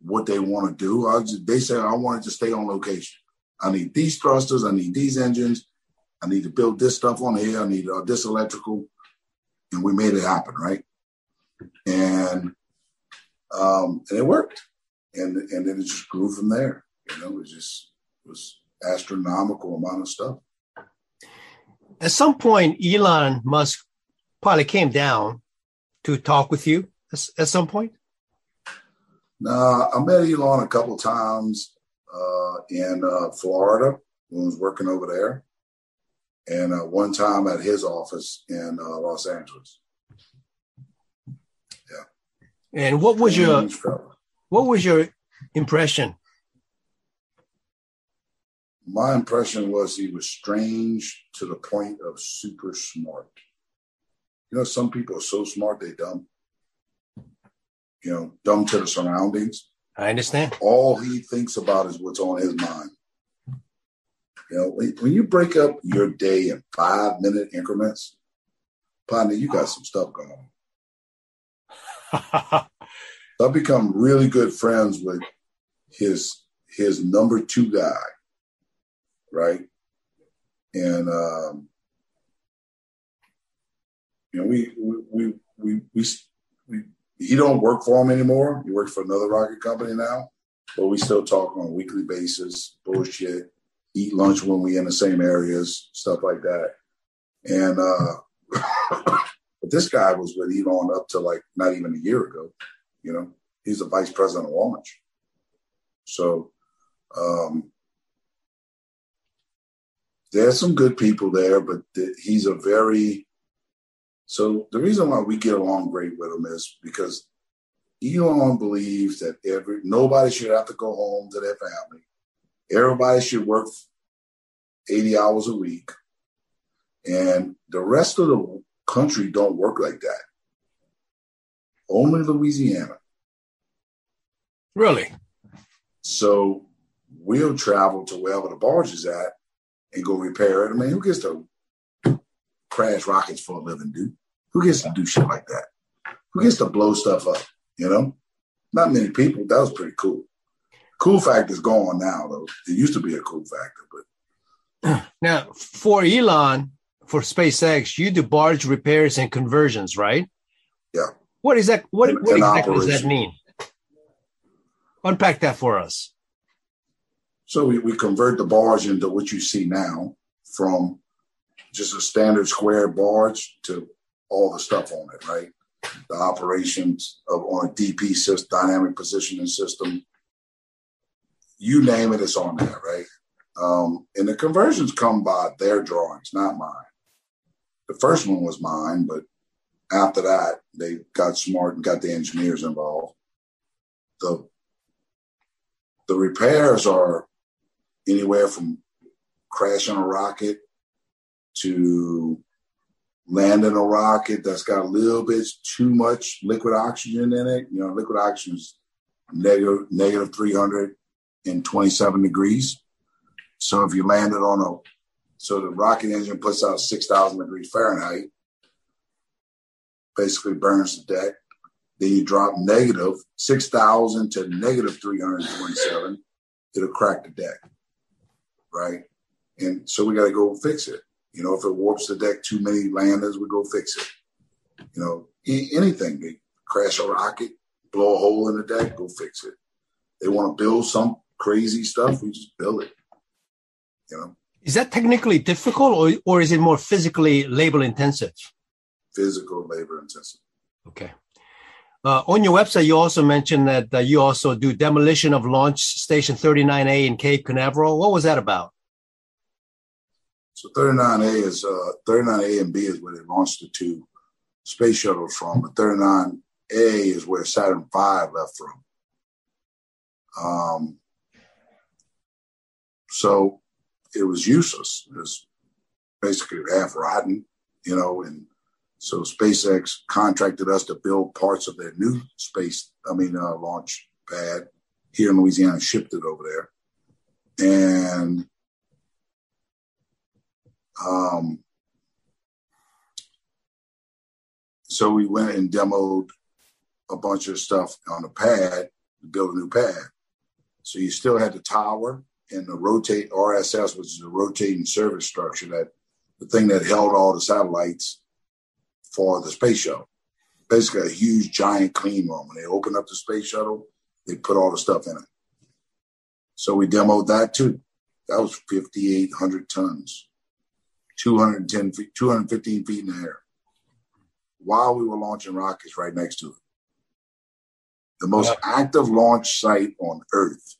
what they want to do. I just they said I wanted to stay on location. I need these thrusters. I need these engines. I need to build this stuff on here. I need uh, this electrical, and we made it happen, right? And um, and it worked, and and then it just grew from there. You know, it just it was astronomical amount of stuff. At some point, Elon Musk probably came down to talk with you at some point? No, I met Elon a couple times uh, in uh, Florida when I was working over there, and uh, one time at his office in uh, Los Angeles. Yeah. And what was your what was your impression? My impression was he was strange to the point of super smart. You know, some people are so smart they dumb you know, dumb to the surroundings. I understand. All he thinks about is what's on his mind. You know, when you break up your day in five minute increments, partner, you got some stuff going on. [LAUGHS] I've become really good friends with his his number two guy, right? And um, you know, we we we we he don't work for him anymore. He works for another rocket company now, but we still talk on a weekly basis, bullshit, eat lunch when we in the same areas, stuff like that. And uh [COUGHS] but this guy was with Elon up to like not even a year ago, you know. He's the vice president of launch. So um there's some good people there, but th- he's a very so the reason why we get along great with him is because Elon believes that every nobody should have to go home to their family. Everybody should work 80 hours a week. And the rest of the country don't work like that. Only Louisiana. Really? So we'll travel to wherever the barge is at and go repair it. I mean, who gets to crash rockets for a living, dude. Who gets to do shit like that? Who gets to blow stuff up? You know, not many people. That was pretty cool. Cool factor is gone now, though. It used to be a cool factor, but [CLEARS THROAT] now for Elon, for SpaceX, you do barge repairs and conversions, right? Yeah. What is that? What, And- what exactly does that mean? Unpack that for us. So we, we convert the barge into what you see now from just a standard square barge to all the stuff on it, right? The operations of on a DP system, dynamic positioning system. You name it, it's on there, right? Um, and the conversions come by their drawings, not mine. The first one was mine, but after that, they got smart and got the engineers involved. The the repairs are anywhere from crashing a rocket to landing a rocket that's got a little bit too much liquid oxygen in it. You know, liquid oxygen is negative negative 327 degrees. So if you land it on a so the rocket engine puts out 6,000 degrees Fahrenheit, basically burns the deck. Then you drop negative 6,000 to negative 327, it'll crack the deck, right? And so we got to go fix it. You know, if it warps the deck too many landers, we go fix it. You know, anything. They crash a rocket, blow a hole in the deck, go fix it. They want to build some crazy stuff, we just build it. You know, Is that technically difficult or, or is it more physically labor intensive? physical labor intensive. Okay. Uh, on your website, you also mentioned that uh, you also do demolition of Launch Station 39A in Cape Canaveral. What was that about? So 39A is uh 39A and B is where they launched the two space shuttles from, but 39A is where Saturn V left from. Um, so it was useless. It was basically half rotten, you know, and so SpaceX contracted us to build parts of their new space, I mean, uh, launch pad here in Louisiana, shipped it over there. And um, so we went and demoed a bunch of stuff on the pad to build a new pad. So you still had the tower and the rotate RSS, which is a rotating service structure that the thing that held all the satellites for the space shuttle. Basically, a huge giant clean room. When they opened up the space shuttle, they put all the stuff in it. So we demoed that too. That was 5,800 tons, 210 feet, 215 feet in the air, while we were launching rockets right next to it. The most active launch site on Earth,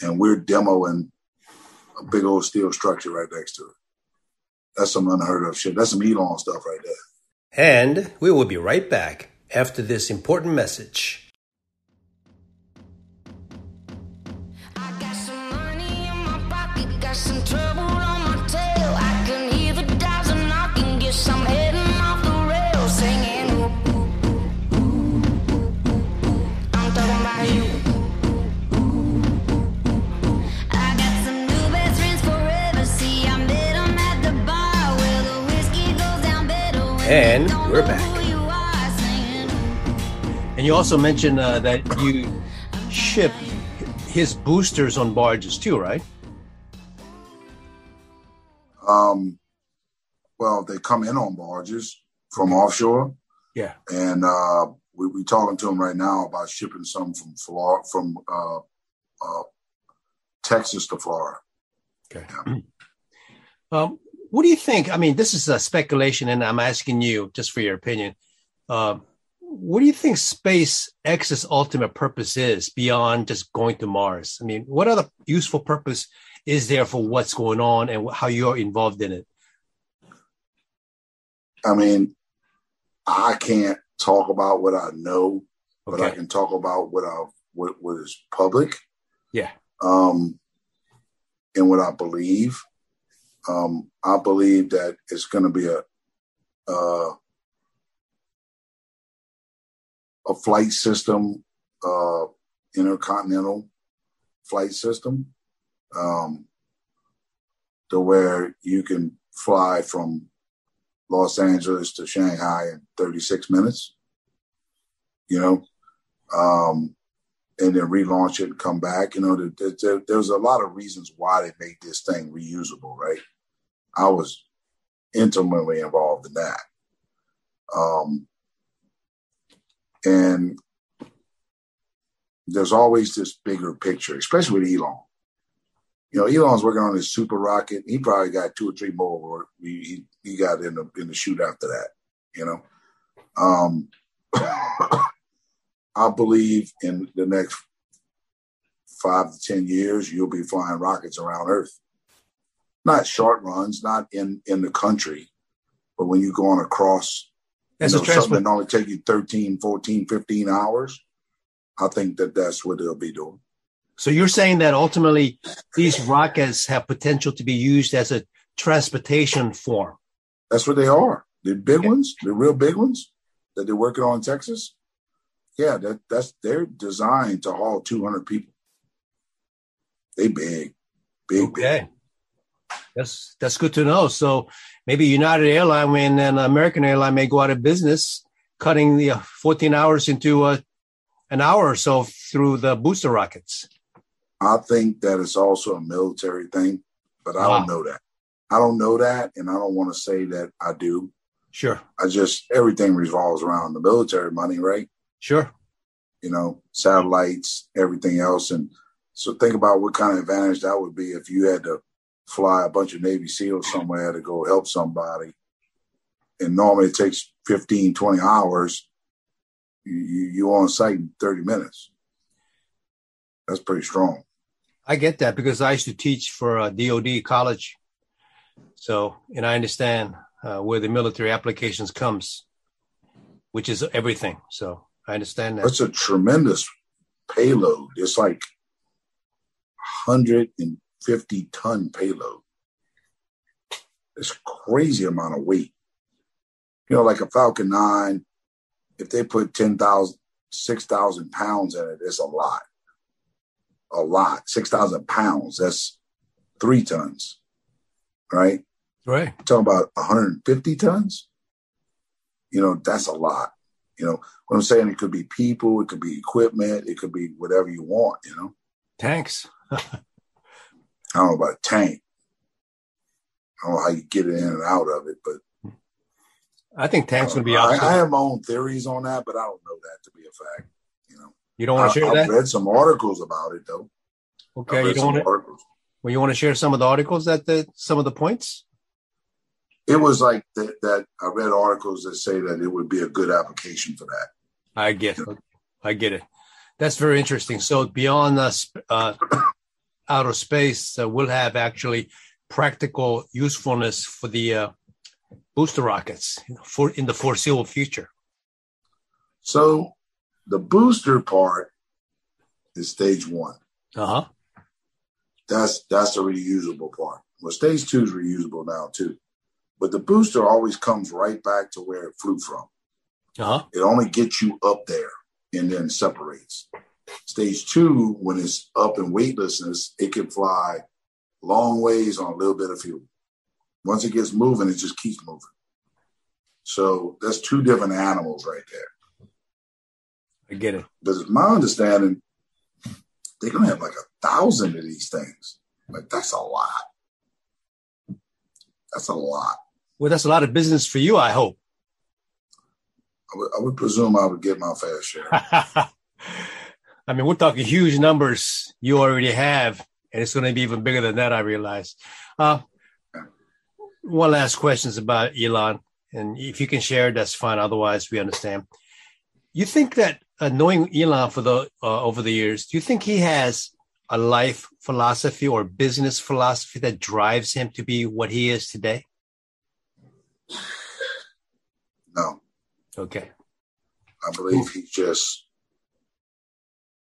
and we're demoing a big old steel structure right next to it. That's some unheard of shit. That's some Elon stuff right there. And we will be right back after this important message. I got some money in my pocket, got some trouble And you we're back. who you are, singing. And you also mentioned uh, that you ship his boosters on barges too, right? Um, well, they come in on barges from offshore, Yeah. and uh, we we talking to them right now about shipping some from Florida, from uh, uh, Texas to Florida. Okay. [CLEARS THROAT] Um, what do you think? I mean, this is a speculation, and I'm asking you just for your opinion. Um, what do you think SpaceX's ultimate purpose is beyond just going to Mars? I mean, what other useful purpose is there for what's going on and how you're involved in it? I mean, I can't talk about what I know, but I can talk about what I what, what is public. Yeah. Um, and what I believe. Um, I believe that it's going to be a uh, a flight system, uh, intercontinental flight system, um, to where you can fly from Los Angeles to Shanghai in 36 minutes, you know, um, and then relaunch it and come back. You know, there, there, there- there's a lot of reasons why they made this thing reusable, right? I was intimately involved in that. Um, and there's always this bigger picture, especially with Elon. You know, Elon's working on his super rocket. He probably got two or three more. He he, he got in the in the chute after that. You know, um, [LAUGHS] I believe in the next five to ten years, you'll be flying rockets around Earth. Not short runs, not in in the country, but when you're going across, As you a know, something that only take you 13, 14, 15 hours, I think that that's what they'll be doing. so you're saying that ultimately these rockets have potential to be used as a transportation form. That's what they are. The big Okay. ones, the real big ones that they're working on in Texas. Yeah, that that's they're designed to haul 200 people. They big, big, big. Okay. That's that's good to know. So maybe United Airline and then American Airline may go out of business, cutting the uh, 14 hours into uh, an hour or so through the booster rockets. I think that it's also a military thing, but I Wow. don't know that. I don't know that, and I don't want to say that I do. Sure, I just everything revolves around the military money, right? Sure. You know, satellites, everything else, and so think about what kind of advantage that would be if you had to fly a bunch of Navy SEALs somewhere to go help somebody, and normally it takes 15, 20 hours. You you on site in thirty minutes. That's pretty strong. I get that because I used to teach for a DoD college. So, and I understand uh, where the military applications comes, which is everything. So I understand that. That's a tremendous payload. It's like 150 ton payload. It's crazy amount of weight. You know, like a Falcon 9, if they put 10,000, 6,000 pounds in it, it's a lot. A lot. 6,000 pounds. That's three tons, right? Right. talking about 150 tons, you know, that's a lot. You know, what I'm saying, it could be people, it could be equipment, it could be whatever you want, you know. Tanks. [LAUGHS] I don't know about a tank. I don't know how you get it in and out of it, but I think tanks to be I. I have my own theories on that, but I don't know that to be a fact. You know, you don't want to share I've read some articles about it though. Okay. You don't want to, articles. well, you want to share some of the articles that the, some of the points? It was like that, that I read articles that say that it would be a good application for that. I get it. I get it. That's very interesting. So beyond sp- uh, outer space, uh, we'll have actually practical usefulness for the uh, booster rockets for in the foreseeable future. So the booster part is stage one. Uh huh. That's that's the reusable part. Well, stage two is reusable now too, but the booster always comes right back to where it flew from. Uh huh. It only gets you up there and then separates. Stage two, when it's up in weightlessness, it can fly long ways on a little bit of fuel. Once it gets moving, it just keeps moving. So that's two different animals right there. I get it. But it's my understanding, they're gonna have like a thousand of these things. Like that's a lot. That's a lot. Well, that's a lot of business for you, I hope. I would, I would presume I would get my fair share. [LAUGHS] I mean, we're talking huge numbers you already have, and it's going to be even bigger than that, I realize. Uh, one last question is about Elon, and if you can share, that's fine. Otherwise, we understand. You think that uh, knowing Elon for the uh, over the years, do you think he has a life philosophy or business philosophy that drives him to be what he is today? No, Okay. I believe he just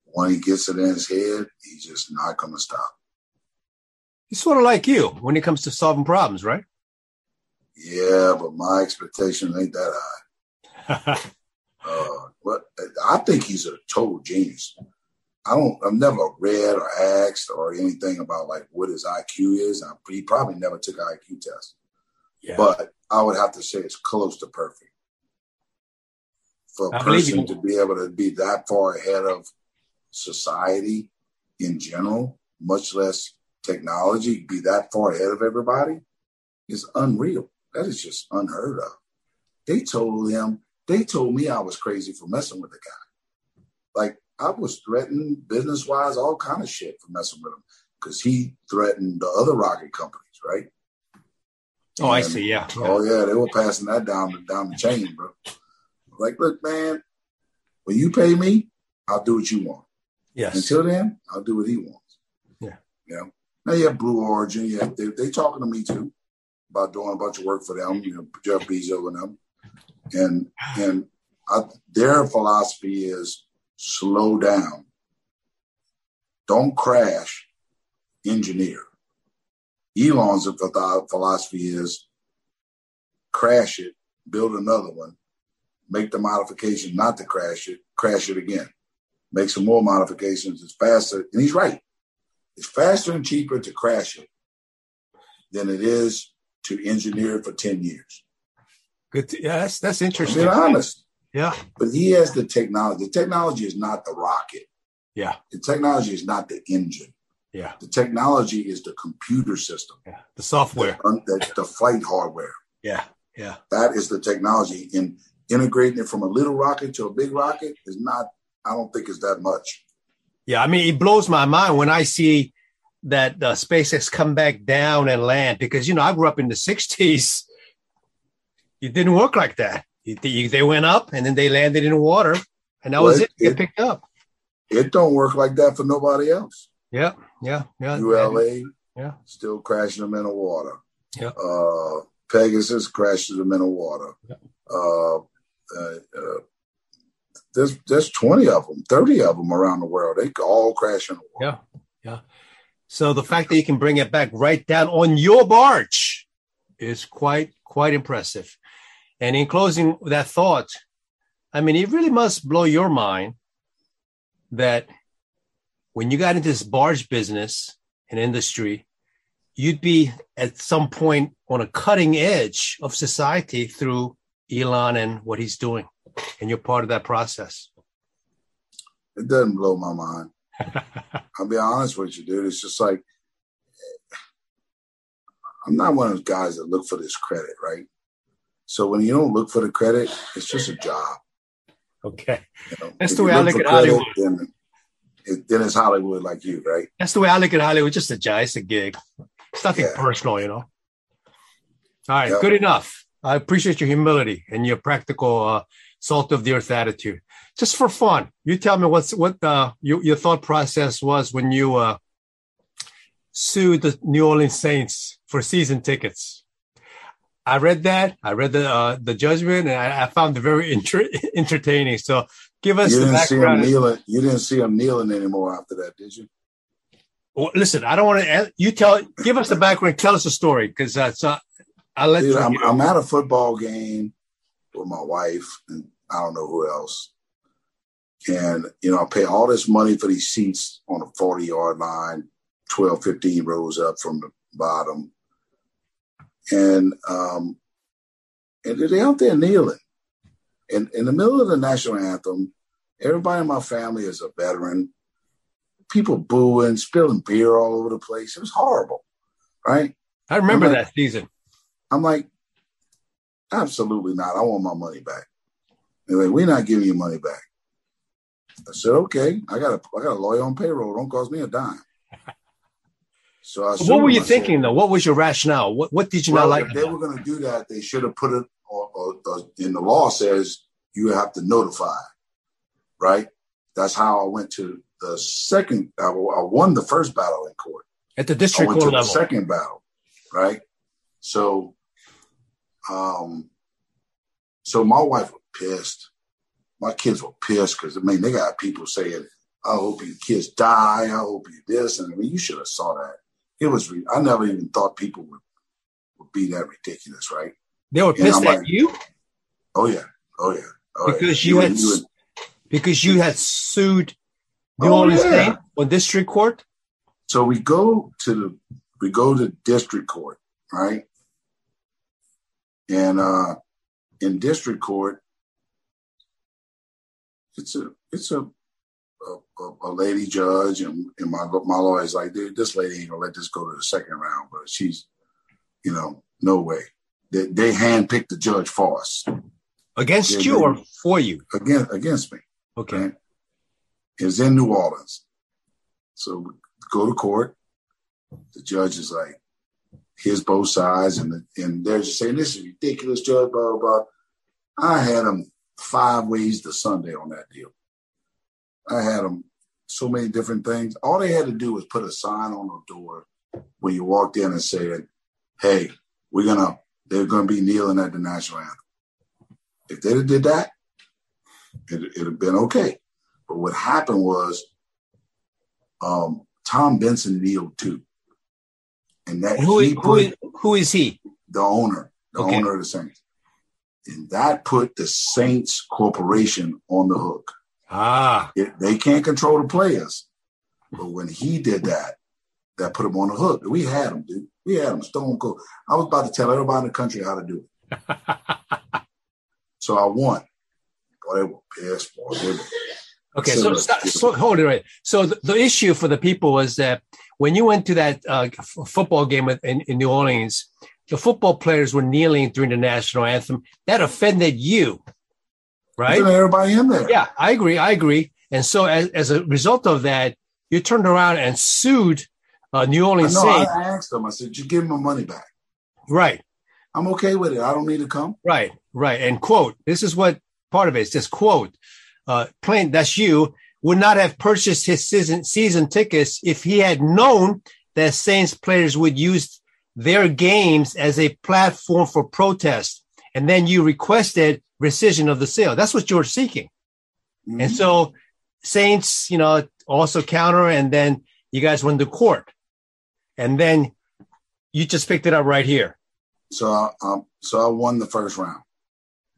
when he gets it in his head, he's just not gonna stop. He's sort of like you when it comes to solving problems, right? Yeah, but my expectations ain't that high. [LAUGHS] Uh, but I think he's a total genius. I don't. I've never read or asked or anything about like what his IQ is. I, he probably never took an IQ test, yeah. but I would have to say it's close to perfect for a I person to be able to be that far ahead of society in general, much less technology, be that far ahead of everybody, is unreal. That is just unheard of. They told him, they told me I was crazy for messing with the guy. Like I was threatened business wise, all kind of shit for messing with him because he threatened the other rocket companies, right? Oh, I see. Yeah. yeah. Oh yeah, they were passing that down down the chain, bro. Like, look, man, when you pay me, I'll do what you want. Yes. Until then, I'll do what he wants. Yeah. You know. Now you have Blue Origin. Yeah, they, they talking to me too about doing a bunch of work for them. You know, Jeff Bezos and them. And and I, their philosophy is slow down, don't crash, engineer. Elon's philosophy is crash it, build another one, make the modification not to crash it, crash it again, make some more modifications. It's faster, and he's right. It's faster and cheaper to crash it than it is to engineer it for 10 years. Good. To, yeah, that's that's interesting. being honest. Yeah. But he has the technology. The technology is not the rocket. Yeah. The technology is not the engine. Yeah. The technology is the computer system, Yeah. The software. the, the flight hardware. Yeah. Yeah. That is the technology. And integrating it from a little rocket to a big rocket is not, I don't think it's that much. Yeah. I mean, it blows my mind when I see that uh, SpaceX come back down and land because you know I grew up in the '60s. It didn't work like that. They they went up and then they landed in the water, and that was it. Get it- picked up. It don't work like that for nobody else. Yeah. Yeah. Yeah. ULA, Yeah. still crashing them in the water. Yeah. Uh, Pegasus crashes them in the water. Yeah. Uh, uh, uh, there's there's 20 of them, 30 of them around the world. They all crash in the water. Yeah. Yeah. So the fact that you can bring it back right down on your barge is quite quite impressive. And in closing that thought, I mean, it really must blow your mind that when you got into this barge business and industry, you'd be at some point on a cutting edge of society through Elon and what he's doing. And you're part of that process. It doesn't blow my mind. [LAUGHS] I'll be honest with you, dude. It's just like I'm not one of those guys that look for this credit, right? So when you don't look for the credit, it's just a job. Okay. You know? That's If the way I look look for at Hollywood. Then, it, then it's Hollywood like you, right? That's the way I look at Hollywood. Just a job. It's a gig. It's nothing Yeah. personal, you know. All right, Yeah. good enough. I appreciate your humility and your practical, uh, salt of the earth attitude. Just for fun, you tell me what's what uh, your your thought process was when you uh, sued the New Orleans Saints for season tickets. I read that. I read the uh, the judgment, and I, I found it very [LAUGHS] inter- entertaining. So, give us You the didn't see him kneeling. You didn't see him kneeling anymore after that, did you? Well, listen, I don't want to. You tell. Give us the background. Tell us a story, because uh, so I'll let Dude, you. I'm, I'm at a football game with my wife and I don't know who else. And, you know, I pay all this money for these seats on the 40 yard line, 12, 15 rows up from the bottom. And, um, and they're out there kneeling. And in the middle of the national anthem, everybody in my family is a veteran. People booing, spilling beer all over the place. It was horrible. Right. I remember like- that season. I'm like, absolutely not. I want my money back. They're like, we're not giving you money back. I said, okay. I got a I got a lawyer on payroll. Don't cost me a dime. [LAUGHS] So I what were you said, thinking, though? What was your rationale? What What did you well, not like? if they about were going to do that, they should have put it or, or, or in the law says you have to notify, right? That's how I went to the second. I, I won the first battle in court. at the district court level? second battle, right? So, um, so my wife was pissed. My kids were pissed because I mean they got people saying, "I hope your kids die. I hope you this," and I mean you should have saw that. It was. Re- I never even thought people would would be that ridiculous, right? They were pissed I'm at like- you Oh yeah, oh yeah, oh, because yeah. you had even- because you had sued New Oh, Orleans yeah. State on district court. So we go to the we go to district court, right? And uh in district court, it's a it's a a, a- lady judge and, and my my lawyer's like, dude, this lady ain't gonna let this go to the second round, but she's, you know, no way. They, they handpicked the judge for us Against Yeah, you they- or for you? against against me. Okay. Right? It was in New Orleans. So go to court. The judge is like, here's both sides, and the, and they're just saying this is ridiculous, judge. Blah blah. blah. I had them five ways to Sunday on that deal. I had them so many different things. All they had to do was put a sign on the door when you walked in and said, "Hey, we're gonna they're gonna be kneeling at the national anthem." If they did that, it, have been okay. But what happened was, um, Tom Benson kneeled too, and that Who, he who, put is, who is he? the owner, the Okay. owner of the Saints, and that put the Saints Corporation on the hook. Ah, It, they can't control the players, but when he did that, that put him on the hook. We had him, dude. We had him stone cold. I was about to tell everybody in the country how to do it. [LAUGHS] so I won. Boy, they were pissed. Boy, [LAUGHS] okay. So So, let's stop, so hold it right. So the, the issue for the people was that when you went to that uh, f- football game in, in New Orleans, the football players were kneeling during the national anthem. That offended you, right? Put everybody in there. Yeah, I agree. I agree. And so as, as a result of that, you turned around and sued uh, New I Orleans know. I asked them. I said, "You give me my money back. Right, I'm okay with it. I don't need to come." right, right. And quote, this is what part of it is. Just quote, uh, plain, that's you, would not have purchased his season, season tickets if he had known that Saints players would use their games as a platform for protest. And then you requested rescission of the sale. That's what you're seeking. Mhm. And so Saints, you know, also counter, and then you guys went to court. And then you just picked it up right here. So, I, um, so I won the first round.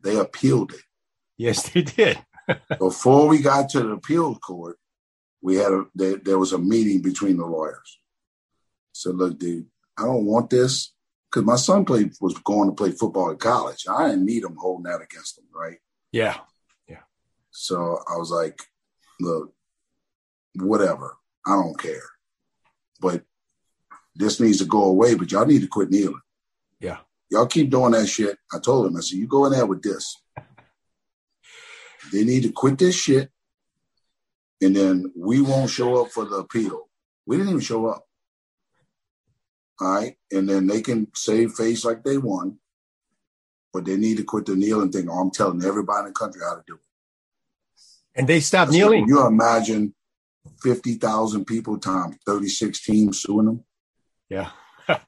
They appealed it. Yes, they did. [LAUGHS] Before we got to the appeal court, we had a there, there was a meeting between the lawyers. So look, dude, I don't want this because my son played was going to play football at college. I didn't need him holding that against him, right? Yeah. Yeah. So I was like, look, whatever, I don't care, but this needs to go away. But y'all need to quit kneeling. Yeah. Y'all keep doing that shit. I told him, I said, you go in there with this. They need to quit this shit. And then we won't show up for the appeal. We didn't even show up. All right. And then they can save face like they won. But they need to quit the kneeling thing. Or I'm telling everybody in the country how to do it. And they stop kneeling. Can you imagine 50,000 people times 36 teams suing them? Yeah. [LAUGHS]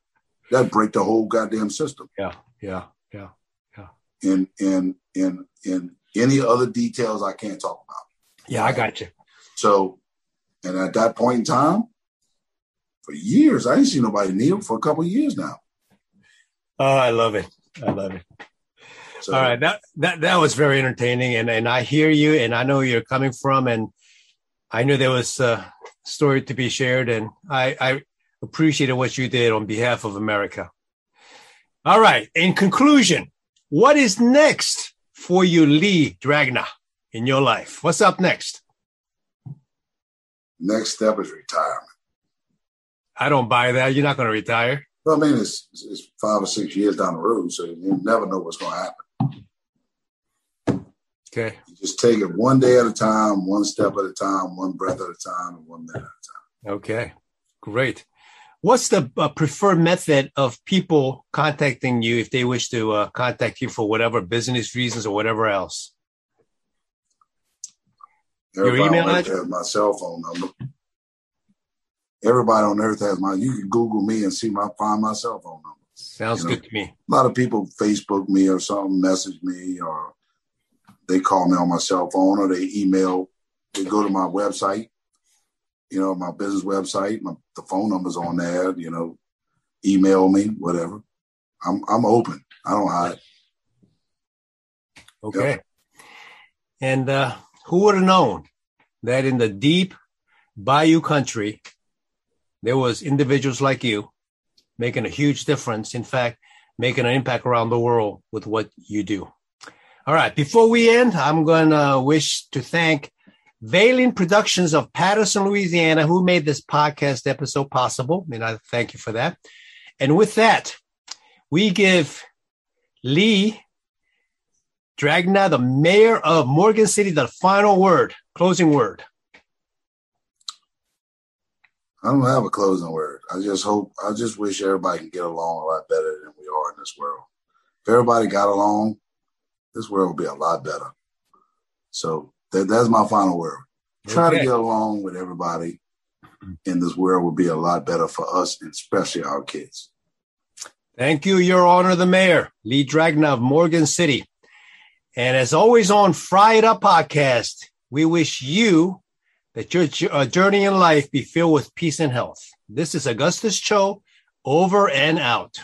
That'd break the whole goddamn system. Yeah, yeah. Yeah. Yeah. And, and, and, and any other details I can't talk about. Yeah. I got you. So, and at that point in time, for years, I ain't seen nobody kneel for a couple of years now. Oh, I love it. I love it. So, All right. That, that, that was very entertaining. And, and I hear you and I know where you're coming from. And I knew there was a story to be shared. And I, I appreciated what you did on behalf of America. All right. In conclusion, what is next for you, Lee Dragna, in your life? What's up next? next step is retirement. I don't buy that. You're not going to retire. Well, I mean, it's, it's five or six years down the road, so you never know what's going to happen. Okay. You just take it one day at a time, one step at a time, one breath at a time, and one minute at a time. Okay, great. What's the uh, preferred method of people contacting you if they wish to uh, contact you for whatever business reasons or whatever else? Your Everybody email on Earth address? has my cell phone number. Everybody on earth has my. You can Google me and see my find my cell phone number. Sounds You know. good to me. A lot of people Facebook me or something, message me, or they call me on my cell phone, or they email. They go to my website, you know, my business website. My the phone number's on there. You know, email me, whatever. I'm I'm open. I don't hide. Okay. And uh, who would have known that in the deep bayou country, there was individuals like you making a huge difference. In fact, making an impact around the world with what you do. All right. Before we end, I'm going to wish to thank Valen Productions of Patterson, Louisiana, who made this podcast episode possible. And I thank you for that. And with that, we give Lee Dragna, the mayor of Morgan City, the final word, closing word. I don't have a closing word. I just hope, I just wish everybody can get along a lot better than we are in this world. If everybody got along, this world would be a lot better. So that, that's my final word. Try to get along with everybody, and this world would be a lot better for us, and especially our kids. Thank you, Your Honor, the Mayor, Lee Dragna of Morgan City. And as always on Fry It Up podcast, we wish you that your uh, journey in life be filled with peace and health. This is Augustus Cho, over and out.